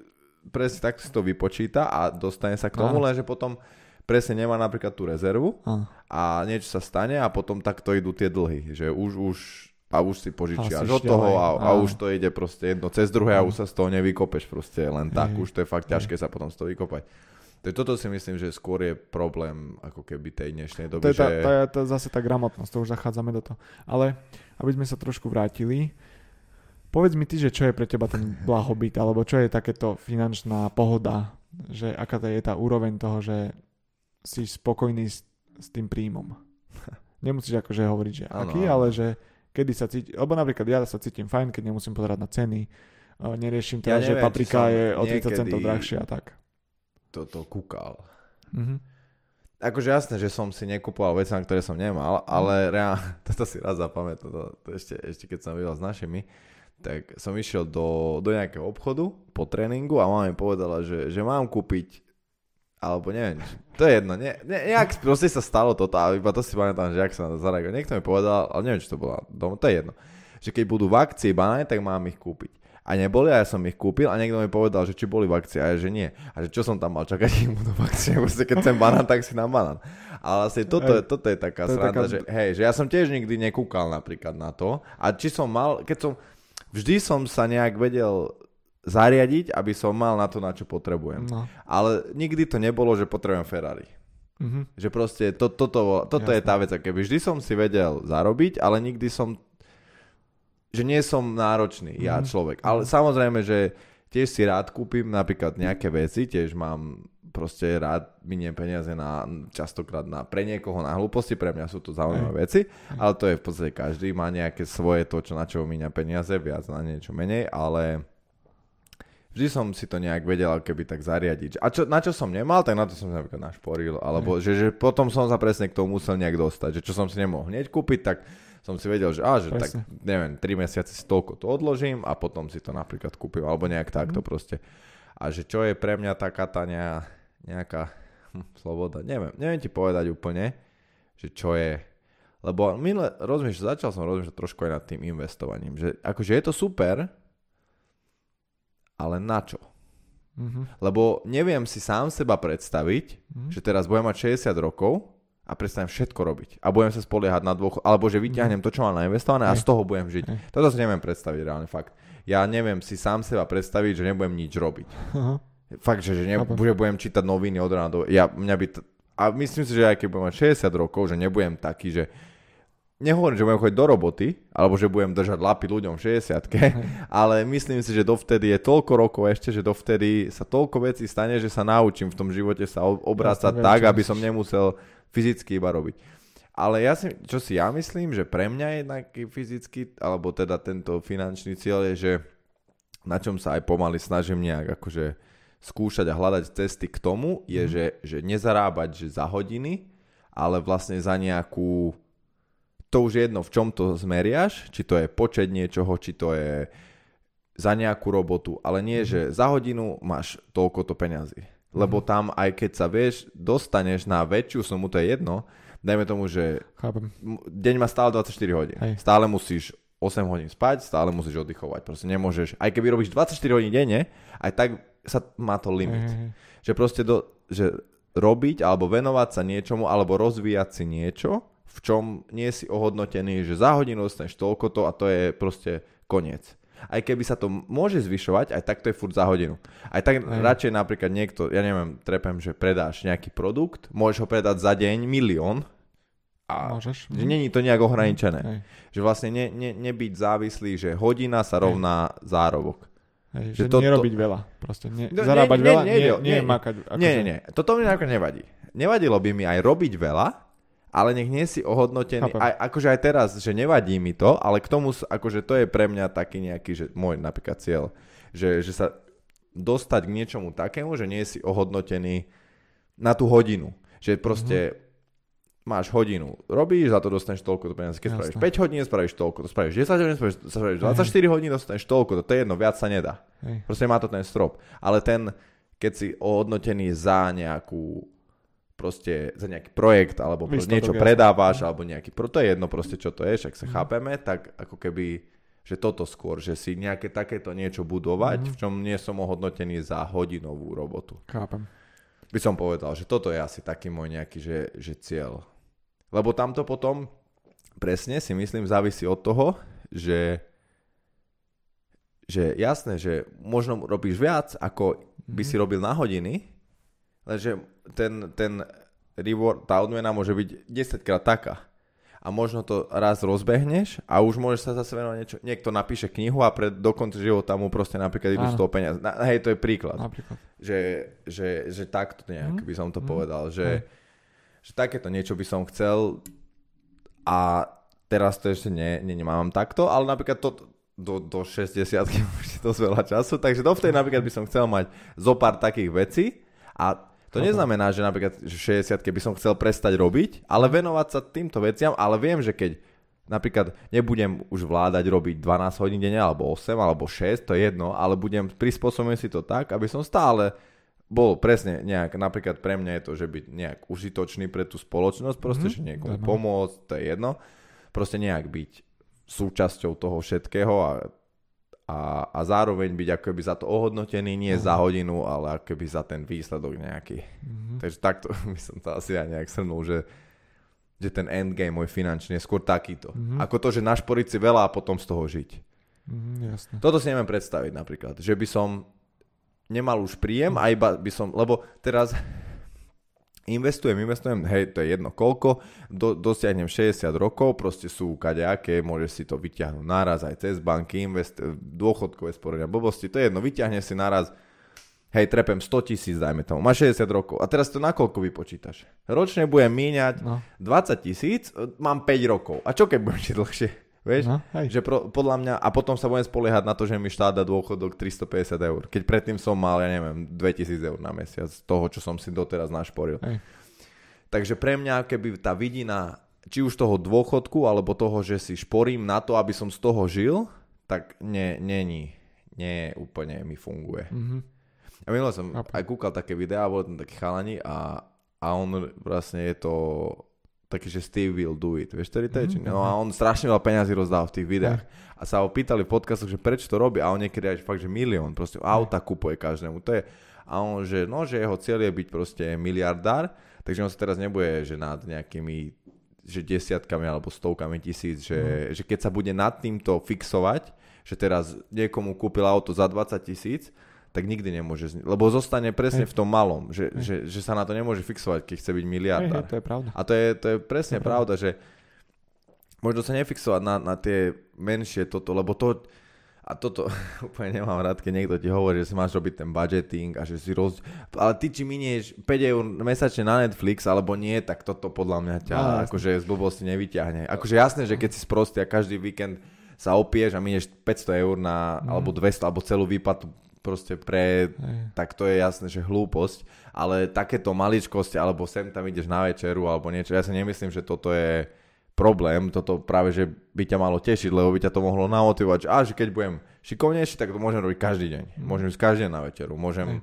presne tak si to vypočíta a dostane sa k tomu, lenže potom presne nemá napríklad tú rezervu Áno. a niečo sa stane a potom takto idú tie dlhy, že už, už a už si požičia až Hasíš od toho a, a áno. už to ide proste jedno cez druhé a už sa z toho nevykopeš proste len tak, už to je fakt ťažké sa potom z toho vykopať. To je, toto si myslím, že skôr je problém ako keby tej dnešnej To doby, je, tá, že... to je tá, zase tá gramotnosť, to už zachádzame do toho. Ale aby sme sa trošku vrátili, povedz mi ty, že čo je pre teba ten blahobyt, alebo čo je takéto finančná pohoda, že aká to je tá úroveň toho, že si spokojný s, s tým príjmom. <laughs> Nemusíš akože hovoriť, že Áno, aký, ale že kedy sa cíti, lebo napríklad ja sa cítim fajn, keď nemusím pozerať na ceny, neriešim Ja teraz, že neviem, či paprika je o 30 niekedy- centov drahšia a tak. Toto kúkal. Mhm. Akože jasné, že som si nekupoval veci, na ktoré som nemal, ale reálne, <laughs> toto si raz zapamätám, to, to ešte, ešte keď som býval s našimi, tak som išiel do, do nejakého obchodu po tréningu a mama mi povedala, že, že mám kúpiť alebo neviem, to je jedno, ne, ne, nejak proste sa stalo toto a iba to si pamätám, že ak sa na to zareagoval. Niekto mi povedal, ale neviem, či to bola doma, to je jedno, že keď budú v akcii banány, tak mám ich kúpiť. A neboli a ja som ich kúpil a niekto mi povedal, že či boli v akcii a ja, že nie. A že čo som tam mal čakať, <laughs> kým budú v akcii, proste keď chcem banán, tak si dám banán. Ale vlastne toto, Hej. toto je taká To sranda, taká- že hej, že ja som tiež nikdy nekúkal napríklad na to a či som mal, keď som, vždy som sa nejak vedel zariadiť, aby som mal na to, na čo potrebujem. No. Ale nikdy to nebolo, že potrebujem Ferrari. Mhm. Že proste to, toto, toto je tá vec, keby vždy som si vedel zarobiť, ale nikdy som, že nie som náročný, ja Mhm. človek. Ale samozrejme, že tiež si rád kúpim napríklad nejaké veci, tiež mám proste rád miniem peniaze na, častokrát na, pre niekoho na hlúposti, pre mňa sú to zaujímavé veci, ale to je v podstate každý, má nejaké svoje to, čo, na čo míňa peniaze, viac na niečo menej, ale vždy som si to nejak vedel keby tak zariadiť. A čo, na čo som nemal, tak na to som sa napríklad našporil, alebo že, že potom som sa presne k tomu musel nejak dostať, že čo som si nemohol hneď kúpiť, tak som si vedel, že, á, že tak, neviem, 3 mesiace si toľko to odložím a potom si to napríklad kúpim, alebo nejak takto mm. proste. A že čo je pre mňa taká tá nejaká hm, sloboda, neviem, neviem ti povedať úplne, že čo je, lebo minule rozmýšľam, začal som rozmýšľať trošku aj nad tým investovaním, že akože je to super, ale na čo? Mm-hmm. Lebo neviem si sám seba predstaviť, mm-hmm. že teraz budem mať 60 rokov a prestanem všetko robiť. A budem sa spoliehať na dvoch, alebo že vyťahnem mm-hmm. to, čo mám nainvestované a z toho budem žiť. Hey. Toto si neviem predstaviť reálne, fakt. Ja neviem si sám seba predstaviť, že nebudem nič robiť. Uh-huh. Fakt, že, že, ne, že budem čítať noviny od rána do... Ja, mňa by t- a myslím si, že aj keď budem mať 60 rokov, že nebudem taký, že nehovorím, že budem chodiť do roboty, alebo že budem držať lapy ľuďom v 60 <laughs> ale myslím si, že dovtedy je toľko rokov ešte, že dovtedy sa toľko vecí stane, že sa naučím v tom živote sa obrácať ja tak, aby som nemusel fyzicky iba robiť. Ale ja si, čo si ja myslím, že pre mňa je taký fyzický, alebo teda tento finančný cieľ je, že na čom sa aj pomaly snažím nejak akože skúšať a hľadať cesty k tomu, je, mm. že, že nezarábať že za hodiny, ale vlastne za nejakú to už je jedno, v čom to zmeriaš, či to je počet niečoho, či to je za nejakú robotu, ale nie, mm-hmm. že za hodinu máš toľko to peňazí. Lebo tam, aj keď sa vieš, dostaneš na väčšiu sumu, to je jedno, dajme tomu, že Chápem. deň má stále 24 hodín. Hej. Stále musíš 8 hodín spať, stále musíš oddychovať. Proste nemôžeš, aj keby robíš 24 hodín denne, aj tak sa má to limit. Hej. Že proste do, že robiť alebo venovať sa niečomu alebo rozvíjať si niečo, v čom nie si ohodnotený, že za hodinu dostaneš toľko to a to je proste koniec. Aj keby sa to môže zvyšovať, aj tak to je furt za hodinu. Aj tak aj. radšej napríklad niekto, ja neviem, trepem, že predáš nejaký produkt, môžeš ho predať za deň milión, a Môžeš. Že není to nejak ohraničené. Aj. Že vlastne ne, ne, nebyť závislý, že hodina sa rovná aj. zárobok. Hej, že, že to, nerobiť to... veľa. Proste nie, no, zarábať nie, veľa, nie, nie, nie, nie, makať. Ako nie, nie, nie. Toto mi napríklad nevadí. Nevadilo by mi aj robiť veľa, ale nech nie si ohodnotený, aj, akože aj teraz, že nevadí mi to, ale k tomu, akože to je pre mňa taký nejaký, že môj napríklad cieľ, že, že sa dostať k niečomu takému, že nie si ohodnotený na tú hodinu. Že proste mm-hmm. máš hodinu, robíš, za to dostaneš toľko to peniaze. Keď Jasne. spravíš 5 hodín, spravíš toľko, to spravíš 10 hodín, spravíš, spravíš 24 hodín, dostaneš toľko, to, to je jedno, viac sa nedá. Hej. Proste má to ten strop. Ale ten, keď si ohodnotený za nejakú proste za nejaký projekt, alebo proste niečo predávaš, alebo nejaký, to je jedno proste, čo to je, však sa mm. chápeme, tak ako keby, že toto skôr, že si nejaké takéto niečo budovať, mm. v čom nie som ohodnotený za hodinovú robotu. Chápem. By som povedal, že toto je asi taký môj nejaký, že, že cieľ. Lebo tamto potom presne si myslím závisí od toho, že že jasné, že možno robíš viac, ako by si mhm. robil na hodiny, Lenže ten, ten reward, tá odmena môže byť 10 krát taká. A možno to raz rozbehneš a už môžeš sa zase venovať niečo. Niekto napíše knihu a pred do konca života mu proste napríklad idú z toho peniaze. Na, hej, to je príklad. Napríklad. Že, že, že takto nejak mm. by som to mm. povedal. Že, mm. že takéto niečo by som chcel a teraz to ešte ne, ne, nemám takto, ale napríklad to, do, do 60 <laughs> už je dosť veľa času, takže dovtedy napríklad by som chcel mať zo pár takých vecí a to neznamená, že napríklad že 60 by som chcel prestať robiť, ale venovať sa týmto veciam, ale viem, že keď napríklad nebudem už vládať robiť 12 hodín denne, alebo 8, alebo 6, to je jedno, ale budem prispôsobiť si to tak, aby som stále bol presne nejak, napríklad pre mňa je to, že byť nejak užitočný pre tú spoločnosť, proste, mm-hmm. že niekomu pomôcť, to je jedno, proste nejak byť súčasťou toho všetkého a a, a zároveň byť ako keby za to ohodnotený, nie uh-huh. za hodinu, ale ako keby za ten výsledok nejaký. Uh-huh. Takže takto <laughs> by som to asi aj nejak shrnul, že, že ten endgame môj finančný je skôr takýto. Uh-huh. Ako to, že našporiť si veľa a potom z toho žiť. Uh-huh, jasne. Toto si neviem predstaviť napríklad, že by som nemal už príjem a iba by som, lebo teraz investujem, investujem, hej, to je jedno koľko, do, dosiahnem 60 rokov, proste sú kadejaké, môžeš si to vyťahnuť naraz aj cez banky, invest, dôchodkové sporenia, blbosti, to je jedno, vyťahne si naraz Hej, trepem 100 tisíc, dajme tomu. Máš 60 rokov. A teraz to na koľko vypočítaš? Ročne budem míňať No. 20 tisíc, mám 5 rokov. A čo keď budem žiť dlhšie? Vieš? No, hej. Že pro, podľa mňa, a potom sa budem spoliehať na to, že mi štát dá dôchodok 350 eur. Keď predtým som mal, ja neviem, 2000 eur na mesiac z toho, čo som si doteraz našporil. Hej. Takže pre mňa, keby tá vidina, či už toho dôchodku, alebo toho, že si šporím na to, aby som z toho žil, tak nie, není, nie úplne mi funguje. Mhm. A minule som Chápem. aj kúkal také videá, boli tam takí chalani a, a on vlastne je to taký, že Steve will do it. Vieš, ktorý? Mhm, či- No a on strašne veľa peňazí rozdával v tých videách. Hej. A sa ho pýtali v podcastoch, že prečo to robí a on niekedy aj fakt, že milión. Proste auta kupuje každému. To je, a on, že no, že jeho cieľ je byť proste miliardár, takže on sa teraz nebude, že nad nejakými že desiatkami alebo stovkami tisíc, že, že keď sa bude nad týmto fixovať, že teraz niekomu kúpil auto za 20 tisíc, tak nikdy nemôže, zni- lebo zostane presne Hej. v tom malom, že, že, že sa na to nemôže fixovať, keď chce byť Hej, miliardár. hej, to je pravda. A to je, to je presne To je pravda, že možno sa nefixovať na, na tie menšie toto, lebo to, a toto <laughs> úplne nemám rád, keď niekto ti hovorí, že si máš robiť ten budgeting a že si roz... Ale ty, či minieš 5 eur mesačne na Netflix alebo nie, tak toto podľa mňa ťa jasne. akože z blbosti nevyťahne. Akože jasné, že keď si sprostý a každý víkend sa opieš a minieš 500 eur na, Mhm. alebo 200, alebo celú výplatu proste pre Hej. tak to je jasné, že hlúposť, ale takéto maličkosti, alebo sem tam ideš na večeru, alebo niečo, ja si nemyslím, že toto je problém, toto práve, že by ťa malo tešiť, lebo by ťa to mohlo namotivovať, že, a, že keď budem šikovnejší, tak to môžem robiť každý deň. Môžem ísť každý deň na večeru, môžem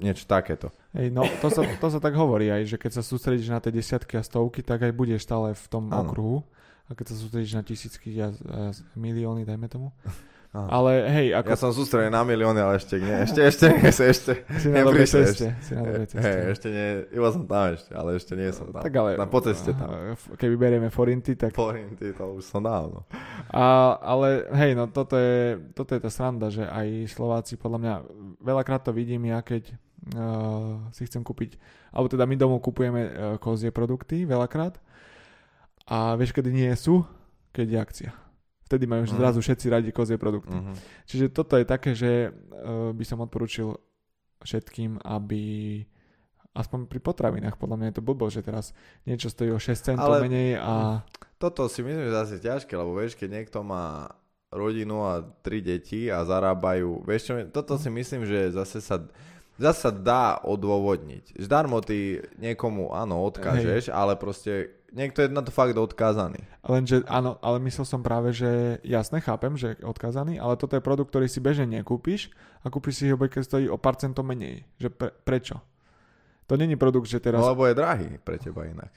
niečo takéto. Hej, no to sa, to sa tak hovorí aj, že keď sa sústredíš na tie desiatky a stovky, tak aj budeš stále v tom Áno. okruhu. A keď sa sústredíš na tisícky a, a milióny, dajme tomu. Áno. Ale hej, ako Ja som sústredený na milióny, ale ešte nie, ešte, ešte ešte, ešte, si na dobrej ceste. Si na dobrej ceste. hej, ešte nie, iba som tam ešte, ale ešte nie som tam. tak ale, Na po ceste tam. Keby berieme forinty, tak... Porinty, to už som dávno. A, ale hej, no toto je, toto je tá sranda, že aj Slováci, podľa mňa, veľakrát to vidím ja, keď uh, si chcem kúpiť, alebo teda my domov kupujeme uh, kozie produkty veľakrát a vieš, kedy nie sú? Keď je akcia. Vtedy majú Mhm. zrazu všetci radi kozie produkty. Mhm. Čiže toto je také, že uh, by som odporučil všetkým, aby aspoň pri potravinách, podľa mňa je to blbo, že teraz niečo stojí o 6 centov Ale- menej a Toto si myslím, že zase ťažké, lebo vieš, keď niekto má rodinu a tri deti a zarábajú, vieš čo, toto si myslím, že zase sa, zase sa dá odôvodniť. Zdarmo ty niekomu, áno, odkážeš, ale proste niekto je na to fakt odkázaný. Lenže áno, ale myslel som práve, že jasne, chápem, že je odkázaný, ale toto je produkt, ktorý si bežne nekúpiš a kúpiš si ho, keď stojí o pár centov menej. Že pre, prečo? To není produkt, že teraz... No, lebo je drahý pre teba inak.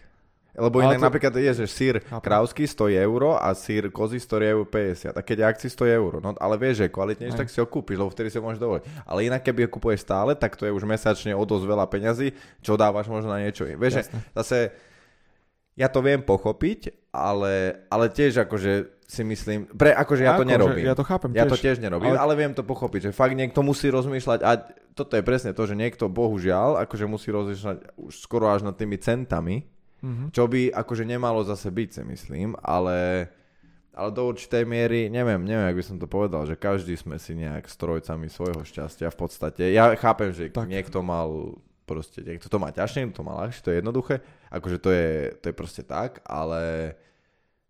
Lebo inak to- napríklad je, že sír krávsky stojí euro a sír kozy stojí euro 50. A keď akcii stojí euro. No ale vieš, že Aj. tak si ho kúpiš, lebo vtedy si ho môžeš dovoliť. Ale inak keby ho kupuješ stále, tak to je už mesačne o dosť veľa peňazí, čo dávaš možno na niečo. Vieš, zase ja to viem pochopiť, ale, ale tiež akože si myslím, pre, akože ja to Ako, nerobím. Ja to chápem Ja tiež. to tiež nerobím, ale... Ale- ale viem to pochopiť, že fakt niekto musí rozmýšľať a toto je presne to, že niekto bohužiaľ akože musí rozmýšľať už skoro až nad tými centami, Mhm. čo by akože nemalo zase byť, si myslím, ale, ale do určitej miery, neviem, neviem, jak by som to povedal, že každý sme si nejak strojcami svojho šťastia v podstate. Ja chápem, že Tak. niekto mal proste, niekto to má ťažšie, niekto to má ľahšie, to je jednoduché, akože to je, to je proste tak, ale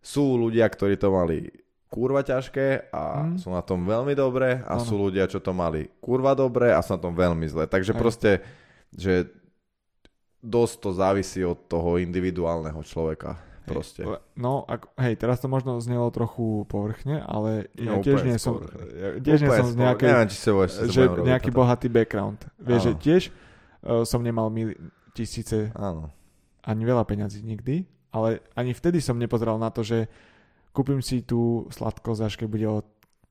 sú ľudia, ktorí to mali kurva ťažké a Mm. sú na tom veľmi dobre a Áno. sú ľudia, čo to mali kurva dobre a sú na tom veľmi zle. Takže Hej. proste, že dosť to závisí od toho individuálneho človeka. Proste. Hej, No, ako, hej, teraz to možno znelo trochu povrchne, ale ja No, tiež nie som, ja tiež nie som z nejakej, Neviem, či sa budeš že nejaký bohatý background. Vieš, že tiež uh, som nemal mil, tisíce Áno. ani veľa peňazí nikdy, ale ani vtedy som nepozeral na to, že kúpim si tú sladkosť, až keď bude o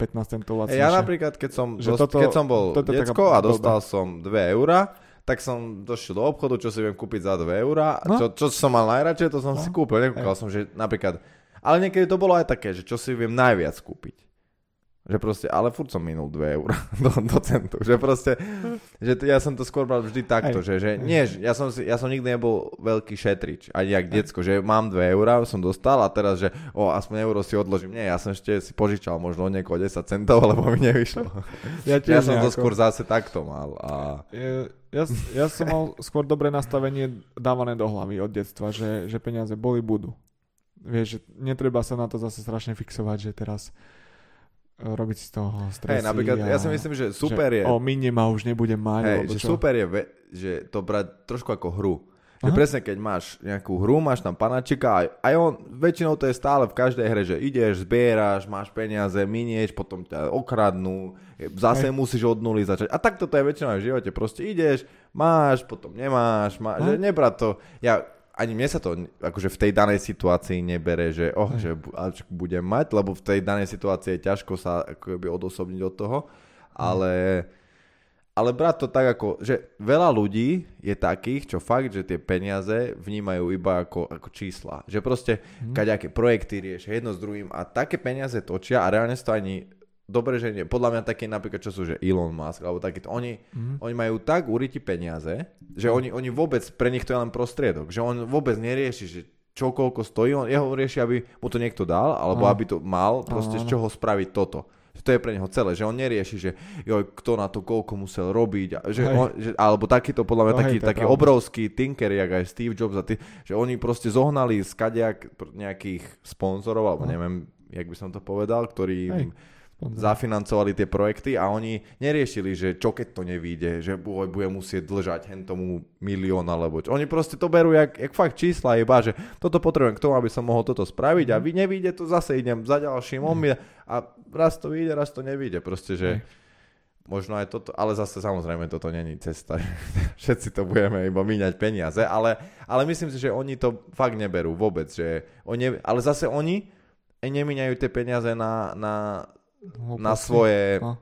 15 centov lacnejšie. ja napríklad, keď som, Že dost, toto- keď som bol toto decko a dostal som 2 eurá, tak som došiel do obchodu, čo si viem kúpiť za 2 eurá. No. Čo, čo som mal najradšej, to som No. si kúpil. Nekúkal som, že napríklad... Ale niekedy to bolo aj také, že čo si viem najviac kúpiť. Že proste, ale furt som minul 2 eur <laughs> do, do centu. Že proste, že t- ja som to skôr bral vždy takto, Hej. že, že nie, že ja som, ja som nikdy nebol veľký šetrič, ani jak decko, že mám 2 eurá, som dostal a teraz, že o, aspoň euro si odložím. Nie, ja som ešte si požičal možno niekoho 10 centov, <laughs> lebo mi nevyšlo. Ja, Ja som to nejako. skôr zase takto mal. A... Ja, ja, ja som mal skôr dobré nastavenie dávané do hlavy od detstva, že, že peniaze boli, budú. Vieš, že netreba sa na to zase strašne fixovať, že teraz robiť z toho stresy. Hej, napríklad, a, ja si myslím, že super že, je, O, minie ma už nebudem mať. alebo že čo. super je, že to brať trošku ako hru. Že presne keď máš nejakú hru, máš tam panačika, aj, aj on, väčšinou to je stále v každej hre, že ideš, zbieraš, máš peniaze, minieš, potom ťa okradnú, zase Hej. musíš od nuly začať. A takto to je väčšinou v živote, proste ideš, máš, potom nemáš, má, No. že nebrať to, ja, ani mne sa to akože v tej danej situácii nebere, že, oh, že budem mať, lebo v tej danej situácii je ťažko sa akoby odosobniť od toho, ale, ale brať to tak ako, že veľa ľudí je takých, čo fakt, že tie peniaze vnímajú iba ako, ako čísla. Že proste Mhm. kaďaké projekty riešia jedno s druhým a také peniaze točia a reálne to ani dobre, že nie. Podľa mňa takí napríklad, čo sú, že Elon Musk, alebo takýto, oni, Mhm. oni majú tak uriti peniaze, že oni, oni vôbec, pre nich to je len prostriedok, že on vôbec nerieši, že čo koľko stojí, on jeho rieši, aby mu to niekto dal, alebo Áno. aby to mal, proste z Áno. čoho spraviť toto. To je pre neho celé, že on nerieši, že joj, kto na to koľko musel robiť, a že Hej. on, že, alebo takýto podľa mňa No taký, hej, taký obrovský tinker, jak aj Steve Jobs a ty, že oni proste zohnali z kadejak pr- nejakých sponzorov, alebo No. neviem, jak by som to povedal, ktorí Hej. Zafinancovali tie projekty a oni neriešili, že čo keď to nevíde, že bude, musieť dlžať hen tomu milión alebo čo. Oni proste to berú jak, jak fakt čísla iba, že toto potrebujem k tomu, aby som mohol toto spraviť a vy nevíde to zase idem za ďalším mi a raz to vyjde, raz to nevíde. Proste, že možno aj toto, ale zase samozrejme toto není cesta. <laughs> Všetci to budeme iba míňať peniaze, ale, ale myslím si, že oni to fakt neberú vôbec, že oni, ale zase oni nemíňajú tie peniaze na, na, na Hlúposti. svoje No.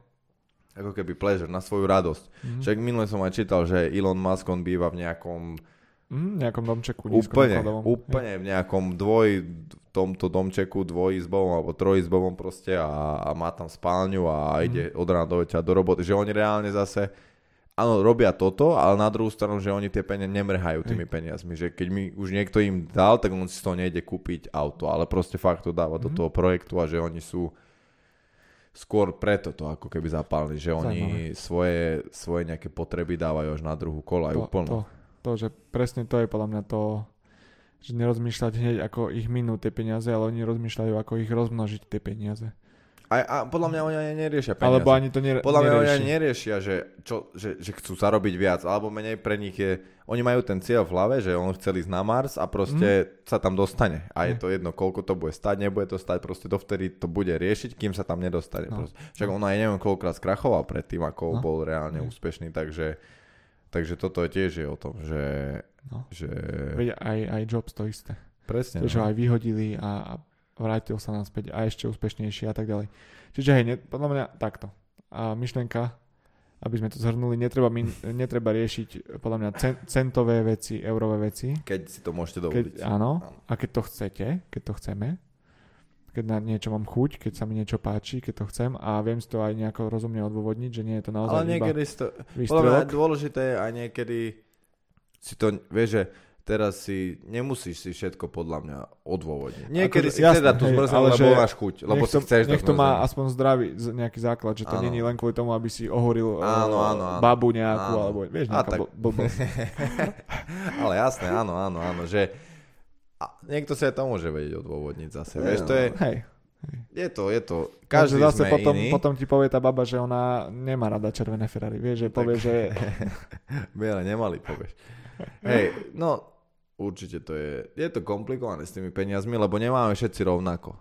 ako keby pleasure, na svoju radosť. Mhm. Však minule som aj čítal, že Elon Musk on býva v nejakom Mhm, nejakom domčeku úplne, úplne v nejakom dvoj tomto domčeku dvojizbovom alebo trojizbovom proste a, a má tam spálňu a Mhm. ide od rána do večera do roboty, že oni reálne zase áno, robia toto, ale na druhú stranu, že oni tie peniaze nemrhajú tými peniazmi, že keď mi už niekto im dal, tak on si toho nejde kúpiť auto, ale proste fakt to dáva do Mhm. toho projektu a že oni sú skôr preto to ako keby zapálili, že oni svoje, svoje nejaké potreby dávajú až na druhú kolaj to, úplne. to, to, že presne to je podľa mňa to, že nerozmýšľať hneď ako ich minú tie peniaze, ale oni rozmýšľajú ako ich rozmnožiť tie peniaze. A, a podľa mňa oni ani neriešia peniaze. Alebo ani to nere- Podľa mňa oni ani neriešia, že, čo, že, že chcú zarobiť viac, alebo menej pre nich je, oni majú ten cieľ v hlave, že on chcel ísť na Mars a proste sa tam dostane. A je Mm. to jedno, koľko to bude stať, nebude to stať, proste dovtedy to bude riešiť, kým sa tam nedostane. No. No. Však on aj neviem, koľkokrát skrachoval predtým, ako No. bol reálne Mm. úspešný, takže, takže toto je tiež je o tom, že, No. že Veď aj, aj Jobs to isté. presne. Že No. aj vyhodili a, a vrátil sa naspäť a ešte úspešnejší a tak ďalej. Čiže hej, ne, podľa mňa takto. A myšlenka, aby sme to zhrnuli, netreba, min, netreba riešiť podľa mňa cen, centové veci, eurové veci. Keď si to môžete Keď, dovoliť. áno, Áno. a keď to chcete, keď to chceme, keď na niečo mám chuť, keď sa mi niečo páči, keď to chcem a viem si to aj nejako rozumne odôvodniť, že nie je to naozaj Ale iba niekedy si to, Podľa mňa dôležité je aj niekedy si to, vieš, že teraz si nemusíš si všetko podľa mňa odôvodniť. Niekedy Akože, si jasné, dať tú zmrzlinu, lebo že máš chuť, lebo si to, chceš nech to má aspoň zdravý nejaký základ, že to Áno. není len kvôli tomu, aby si ohoril Áno, eh, áno, áno. babu nejakú, Áno. alebo vieš, nejaká tak- bl- blbosť. <laughs> Ale jasné, áno, áno, áno, že a niekto sa aj to môže vedieť odôvodniť zase, vieš, to je, Hej. je to, je to, Každý každý zase sme potom, iný. potom ti povie tá baba, že ona nemá rada červené Ferrari. Vieš, že povie, že <laughs> Biele nemali, povieš. Hej, no určite to je, je to komplikované s tými peniazmi, lebo nemáme všetci rovnako.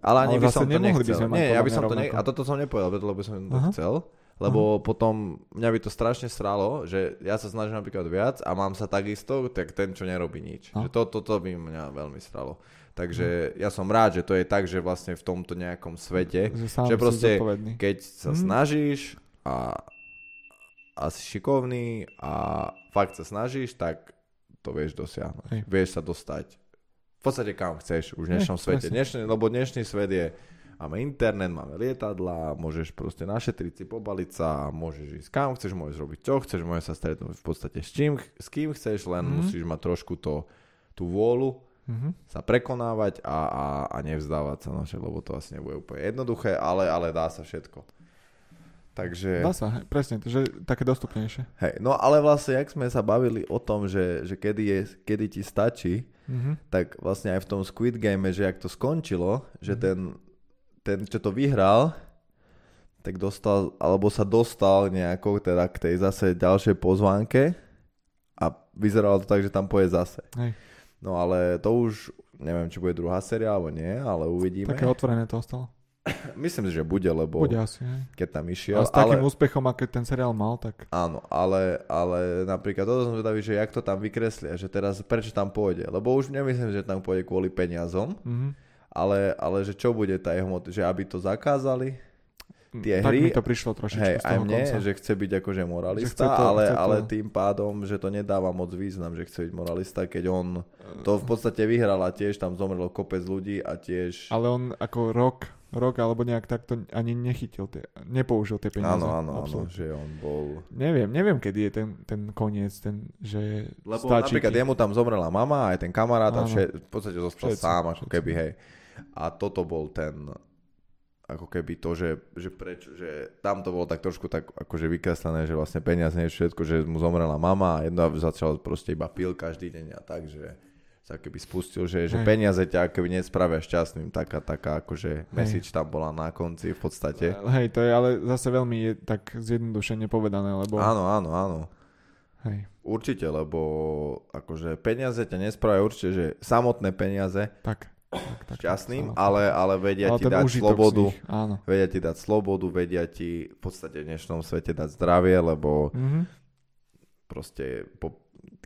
Ale ani Ale by som to by nechcel. mať Nie, ja by som to ne... A toto som nepovedal, lebo som to Aha. chcel. Lebo potom mňa by to strašne sralo, že ja sa snažím napríklad viac a mám sa takisto, tak ten, čo nerobí nič. No. Že to, toto by mňa veľmi sralo. Takže ja som rád, že to je tak, že vlastne v tomto nejakom svete, že že proste- keď sa Mhm. snažíš a, a si šikovný a fakt sa snažíš, tak to vieš dosiahnuť. Hej. Vieš sa dostať v podstate kam chceš už v dnešnom Hej, svete. Dnešný, lebo dnešný svet je máme internet, máme lietadla, môžeš proste našetriť si, pobaliť sa, môžeš ísť kam chceš, môžeš robiť čo chceš, môžeš sa stretnúť v podstate s, čím, s kým chceš, len mm-hmm. musíš mať trošku to, tú vôľu mm-hmm. sa prekonávať a, a, a nevzdávať sa, no, lebo to asi nebude úplne jednoduché, ale, ale dá sa všetko. Takže... Dá sa, hej, presne, že také dostupnejšie. Hej, no ale vlastne, jak sme sa bavili o tom, že, že kedy, je, kedy ti stačí, mm-hmm. tak vlastne aj v tom Squid Game, že jak to skončilo, že mm-hmm. ten, ten, čo to vyhral, tak dostal, alebo sa dostal nejako teda k tej zase ďalšej pozvánke a vyzeralo to tak, že tam poje zase. Hej. No ale to už, neviem, či bude druhá séria alebo nie, ale uvidíme. Také otvorené to ostalo. <coughs> Myslím si, že bude, lebo bude asi, keď tam išiel. A s takým ale... úspechom, aký ten seriál mal, tak... Áno, ale, ale napríklad toto som zvedavý, že jak to tam vykreslia, že teraz prečo tam pôjde. Lebo už nemyslím, že tam pôjde kvôli peniazom, mm-hmm. ale, ale že čo bude tá jeho motiv, že aby to zakázali, tie tak hry. mi to prišlo trošičku hej, z toho aj mne, konca. že chce byť akože moralista, to, ale, to... ale tým pádom, že to nedáva moc význam, že chce byť moralista, keď on to v podstate vyhral a tiež tam zomrelo kopec ľudí a tiež... Ale on ako rok, rok alebo nejak takto ani nechytil, tie, nepoužil tie peniaze. Áno, áno, áno, že on bol... Neviem, neviem, kedy je ten, ten koniec, ten, že Lebo stačí napríklad jemu tam zomrela mama, aj ten kamarát a vše, v podstate zostal všetci, sám, ako všetci. keby, hej. A toto bol ten, ako keby to, že, že prečo, že tam to bolo tak trošku tak akože vykreslené, že vlastne peniaze nie je všetko, že mu zomrela mama a jedno začal proste iba pil každý deň a tak, že sa keby spustil, že, že peniaze ťa keby nespravia šťastným, taká, taká akože message tam bola na konci v podstate. Hej, to je ale zase veľmi je tak zjednodušene povedané, lebo... Áno, áno, áno. Hej. Určite, lebo akože peniaze ťa nespravia určite, že samotné peniaze tak tak, tak, šťastným, ale, ale vedia ale ti dať slobodu, áno. vedia ti dať slobodu, vedia ti v podstate v dnešnom svete dať zdravie, lebo mm-hmm. proste po,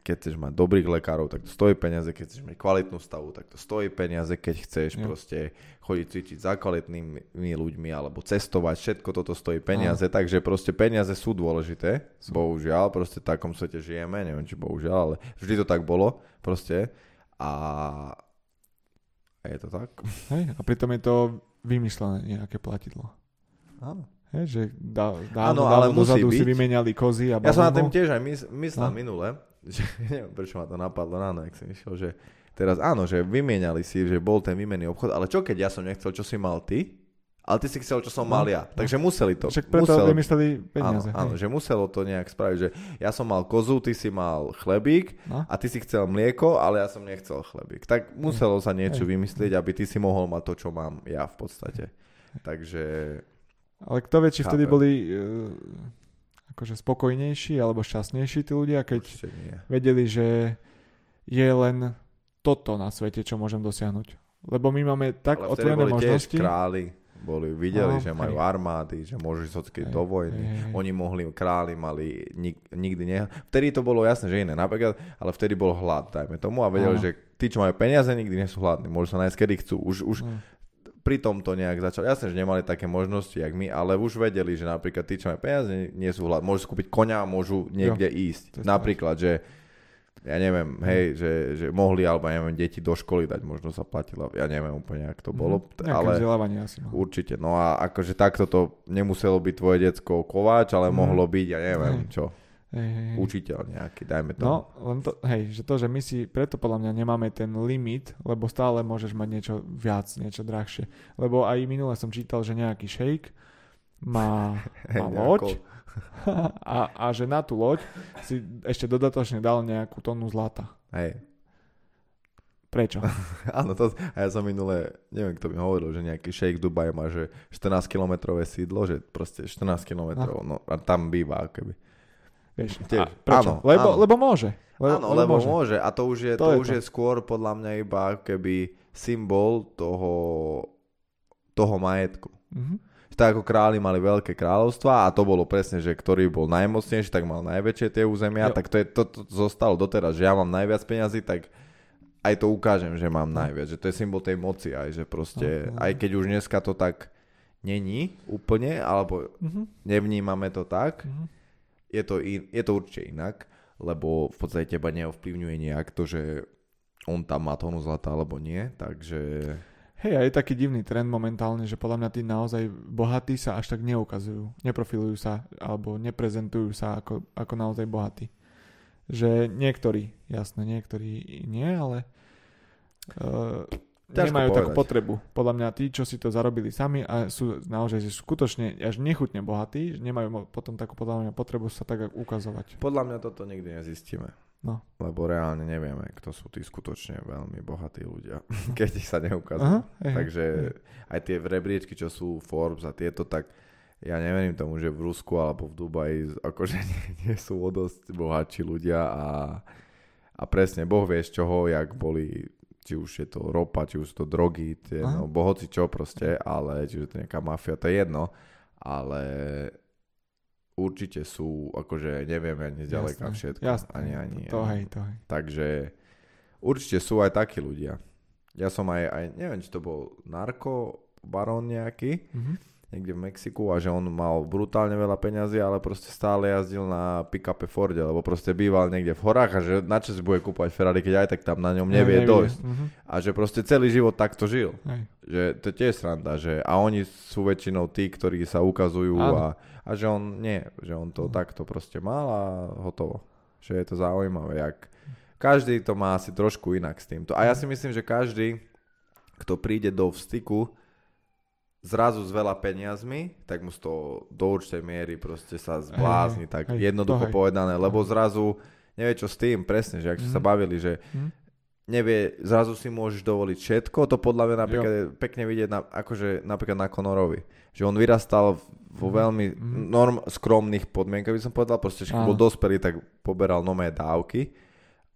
keď chceš mať dobrých lekárov, tak to stojí peniaze, keď chceš mať kvalitnú stavu, tak to stojí peniaze, keď chceš ja. proste chodiť cvičiť za kvalitnými ľuďmi alebo cestovať, všetko toto stojí peniaze, Áno. takže proste peniaze sú dôležité, sú. bohužiaľ, proste v takom svete žijeme, neviem či bohužiaľ, ale vždy to tak bolo, proste a a je to tak. Hej, a pritom je to vymyslené nejaké platidlo. Áno. Hej, že dá, dávno, ale dávno dozadu byť. si vymenali kozy a Ja som na tým tiež aj mys- myslel no. minule, že <laughs> neviem, prečo ma to napadlo ráno, ak som išiel, že teraz áno, že vymieniali si, že bol ten výmenný obchod, ale čo keď ja som nechcel, čo si mal ty? Ale ty si chcel, čo som mal no, ja. Takže museli to. Však preto muselo, vymysleli peniaze. Áno, áno, že muselo to nejak spraviť, že ja som mal kozu, ty si mal chlebík no? a ty si chcel mlieko, ale ja som nechcel chlebík. Tak muselo sa niečo vymyslieť, aby ty si mohol mať to, čo mám ja v podstate. Takže... Ale kto vie, či vtedy boli uh, akože spokojnejší alebo šťastnejší tí ľudia, keď vedeli, že je len toto na svete, čo môžem dosiahnuť. Lebo my máme tak Ale otvorené možnosti. Tiež králi boli, videli, no, že majú armády, že môžu ísť odkedy do vojny. Hej, hej. Oni mohli, králi mali nik, nikdy ne... Vtedy to bolo jasné, že iné napríklad, ale vtedy bol hlad, dajme tomu, a vedeli, že tí, čo majú peniaze, nikdy nie sú hladní. Môžu sa nájsť, kedy chcú. Už, už no. Pri tom to nejak začalo. Jasné, že nemali také možnosti, jak my, ale už vedeli, že napríklad tí, čo majú peniaze, nie sú hladní. Môžu skúpiť konia a môžu niekde jo, ísť. Napríklad, že ja neviem, hej, že, že mohli, alebo ja neviem, deti do školy dať, možno sa platilo, ja neviem úplne, ak to mhm. bolo. Mm, ale vzdelávanie asi. No. Určite, no a akože takto to nemuselo byť tvoje decko kováč, ale mm. mohlo byť, ja neviem, hej. čo. Hej, hej. Učiteľ nejaký, dajme to. No, len to, hej, že to, že my si, preto podľa mňa nemáme ten limit, lebo stále môžeš mať niečo viac, niečo drahšie. Lebo aj minule som čítal, že nejaký shake má, <laughs> má loď, <laughs> a, a že na tú loď si ešte dodatočne dal nejakú tonu zlata. Hej. Prečo? <laughs> Áno, to, a ja som minule, neviem, kto mi hovoril, že nejaký šejk Dubaj má, že 14 kilometrové sídlo, že proste 14 kilometrov, no a tam býva, keby. Vieš, Tiež, a prečo? Áno, lebo, áno. lebo môže. Lebo, áno, lebo, môže. môže. A to už je, to, to je už to. je skôr podľa mňa iba keby symbol toho, toho majetku. Mm-hmm tak ako králi mali veľké kráľovstva a to bolo presne, že ktorý bol najmocnejší, tak mal najväčšie tie územia, jo. tak to, je, to, to zostalo doteraz, že ja mám najviac peňazí, tak aj to ukážem, že mám no. najviac, že to je symbol tej moci aj, že proste, no, no. aj keď už dneska to tak není úplne, alebo uh-huh. nevnímame to tak, uh-huh. Je, to in, je to určite inak, lebo v podstate teba neovplyvňuje nejak to, že on tam má tónu zlata alebo nie, takže... Hej, a je taký divný trend momentálne, že podľa mňa tí naozaj bohatí sa až tak neukazujú, neprofilujú sa alebo neprezentujú sa ako, ako naozaj bohatí. Že niektorí, jasné, niektorí nie, ale uh, nemajú povedať. takú potrebu. Podľa mňa tí, čo si to zarobili sami a sú naozaj že skutočne až nechutne bohatí, nemajú potom takú podľa mňa potrebu sa tak ukazovať. Podľa mňa toto nikdy nezistíme. No. Lebo reálne nevieme, kto sú tí skutočne veľmi bohatí ľudia, <laughs> keď sa neukazujú. Aha, Takže aj tie rebríčky, čo sú Forbes a tieto, tak ja neverím tomu, že v Rusku alebo v Dubaji akože <laughs> nie, nie sú o dosť bohatší ľudia a, a presne Boh vie z čoho, jak boli či už je to ropa, či už sú to drogy, tie, no, bohoci čo proste, ale či už je to nejaká mafia, to je jedno, ale určite sú, akože nevieme ani zďaleka jasné, všetko. Jasné, ani, ani, to, to hej, to hej. Takže určite sú aj takí ľudia. Ja som aj, aj neviem, či to bol narko barón nejaký, mm-hmm. Niekde v Mexiku a že on mal brutálne veľa peňazí, ale proste stále jazdil na pick-upe Forde, lebo proste býval niekde v horách a že na čo si bude kúpať Ferrari, keď aj tak tam na ňom nevie, nevie. dojsť. Mm-hmm. A že proste celý život takto žil. Hej. Že to je tiež sranda, že a oni sú väčšinou tí, ktorí sa ukazujú a a že on nie, že on to mm. takto proste mal a hotovo. Že je to zaujímavé, jak každý to má asi trošku inak s týmto. A ja si myslím, že každý, kto príde do vstyku zrazu s veľa peniazmi, tak mu toho do určitej miery proste sa zblázni, tak hej, jednoducho povedané, lebo zrazu nevie čo s tým, presne, že ak mm. sa mhm. bavili, že mm. nevie, zrazu si môžeš dovoliť všetko, to podľa mňa napríklad jo. je pekne vidieť, na, akože napríklad na Conorovi, že on vyrastal vo mhm. veľmi mm. norm, skromných podmienkach, by som povedal, proste, keď bol dospelý, tak poberal nové dávky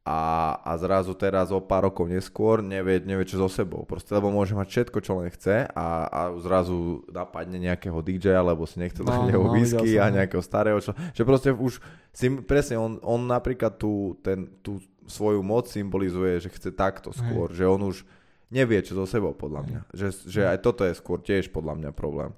a, a zrazu teraz o pár rokov neskôr nevie, nevie čo so sebou, proste, lebo môže mať všetko, čo len chce a, a zrazu napadne nejakého DJ lebo si nechce no, dať no, <laughs> whisky a nejakého starého, čo, že proste už si, presne, on, on napríklad tú, ten, tú svoju moc symbolizuje, že chce takto skôr, Hej. že on už nevie, čo so sebou, podľa mňa. Že, že aj toto je skôr tiež podľa mňa problém.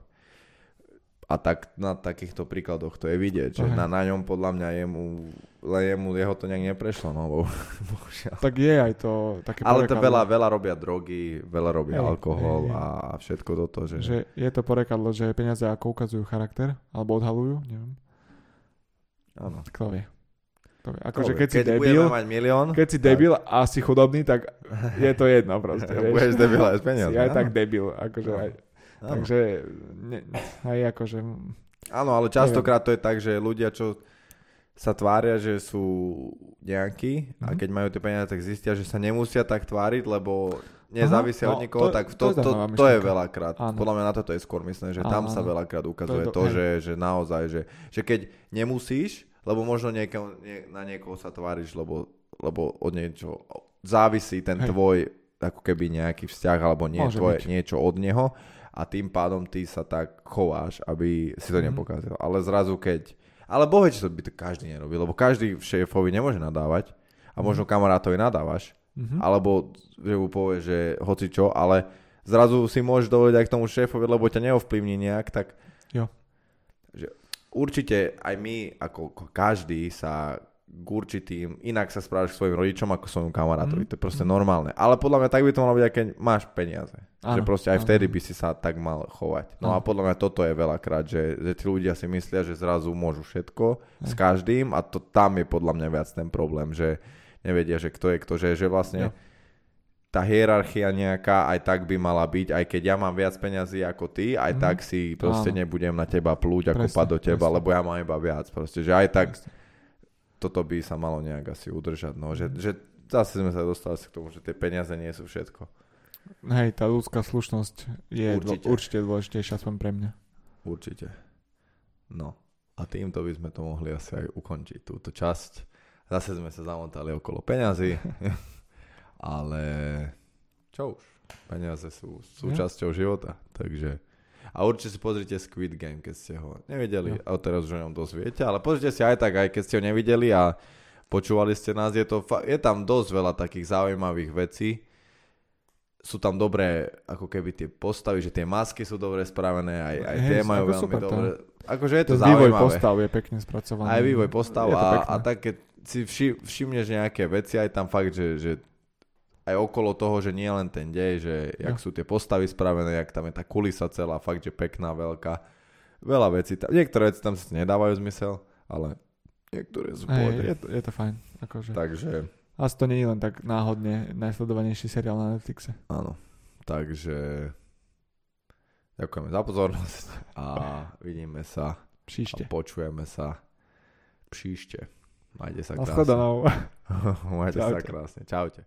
A tak na takýchto príkladoch to je vidieť, že na, na ňom podľa mňa jemu, len jemu, jeho to nejak neprešlo, no bo, <laughs> bohužiaľ. Tak je aj to také Ale to veľa, veľa robia drogy, veľa robia hej, alkohol hej, hej. a všetko toto. Že... že je to porekadlo, že peniaze ako ukazujú charakter, alebo odhalujú, neviem. Áno. Kto vie. Kto vie. Akože keď, keď si debil, mať milión, keď si debil tak... a si chudobný, tak je to jedno proste. <laughs> Budeš debil aj z peniaze. Si aj tak debil, akože aj Takže ne, aj akože... Áno, ale častokrát to je tak, že ľudia, čo sa tvária, že sú nejakí mm-hmm. a mhm. keď majú tie peniaze, tak zistia, že sa nemusia tak tváriť, lebo nezávisia Aha, od no, nikoho, to, tak to, to, to, to je veľakrát. Áno. Podľa mňa na toto je skôr myslím, že áno, tam sa veľakrát ukazuje to, to, že, že naozaj, že, že keď nemusíš, lebo možno niekoho, nie, na niekoho sa tváriš, lebo, lebo od niečo závisí ten Hej. tvoj ako keby nejaký vzťah alebo nie, tvoje, niečo od neho a tým pádom ty sa tak chováš, aby si to mm-hmm. nepokázal. Ale zrazu keď... Ale bohe, či to by to každý nerobí, lebo každý šéfovi nemôže nadávať a možno mhm. kamarátovi nadávaš, mm-hmm. alebo že mu povie, že hoci čo, ale zrazu si môžeš dovoliť aj k tomu šéfovi, lebo ťa neovplyvní nejak, tak... Jo. Že určite aj my, ako každý, sa k určitým, inak sa správaš k svojim rodičom ako svojmu kamarátovi. Mm. To je proste mm. normálne. Ale podľa mňa tak by to malo byť, aj keď máš peniaze. Áno, že proste aj áno. vtedy by si sa tak mal chovať. No áno. a podľa mňa toto je veľakrát, že, že tí ľudia si myslia, že zrazu môžu všetko aj. s každým a to tam je podľa mňa viac ten problém, že nevedia, že kto je kto, že, že vlastne ja. tá hierarchia nejaká aj tak by mala byť, aj keď ja mám viac peňazí ako ty, aj mm. tak si proste áno. nebudem na teba plúť ako pad do teba, presne. lebo ja mám iba viac. Proste, že aj tak presne toto by sa malo nejak asi udržať. No, že, že zase sme sa dostali k tomu, že tie peniaze nie sú všetko. Hej, tá ľudská slušnosť je určite, dô, určite dôležitejšia aspoň pre mňa. Určite. No. A týmto by sme to mohli asi aj ukončiť, túto časť. Zase sme sa zamotali okolo peňazí, <laughs> ale čo už, peniaze sú súčasťou života, takže a určite si pozrite Squid Game, keď ste ho nevideli. No. A teraz už o ňom dosť viete. Ale pozrite si aj tak, aj keď ste ho nevideli a počúvali ste nás. Je, to, je tam dosť veľa takých zaujímavých vecí. Sú tam dobré, ako keby tie postavy, že tie masky sú dobre spravené, aj, aj tie majú veľmi super, dobre. Akože je to Ten zaujímavé. vývoj postav je pekne spracovaný. Aj vývoj postav a, a tak keď si vši, všimneš nejaké veci, aj tam fakt, že, že aj okolo toho, že nie len ten dej, že jak Jo. sú tie postavy spravené, jak tam je tá kulisa celá, fakt, že pekná, veľká. Veľa vecí tam, niektoré veci tam si nedávajú zmysel, ale niektoré sú pohode. je, to, je to fajn. Akože. Takže, Asi to nie je len tak náhodne najsledovanejší seriál na Netflixe. áno. Takže, ďakujeme za pozornosť a vidíme sa Příště. a počujeme sa příšte. Majte sa krásne. <laughs> Majte sa Čaute. krásne. Čaute.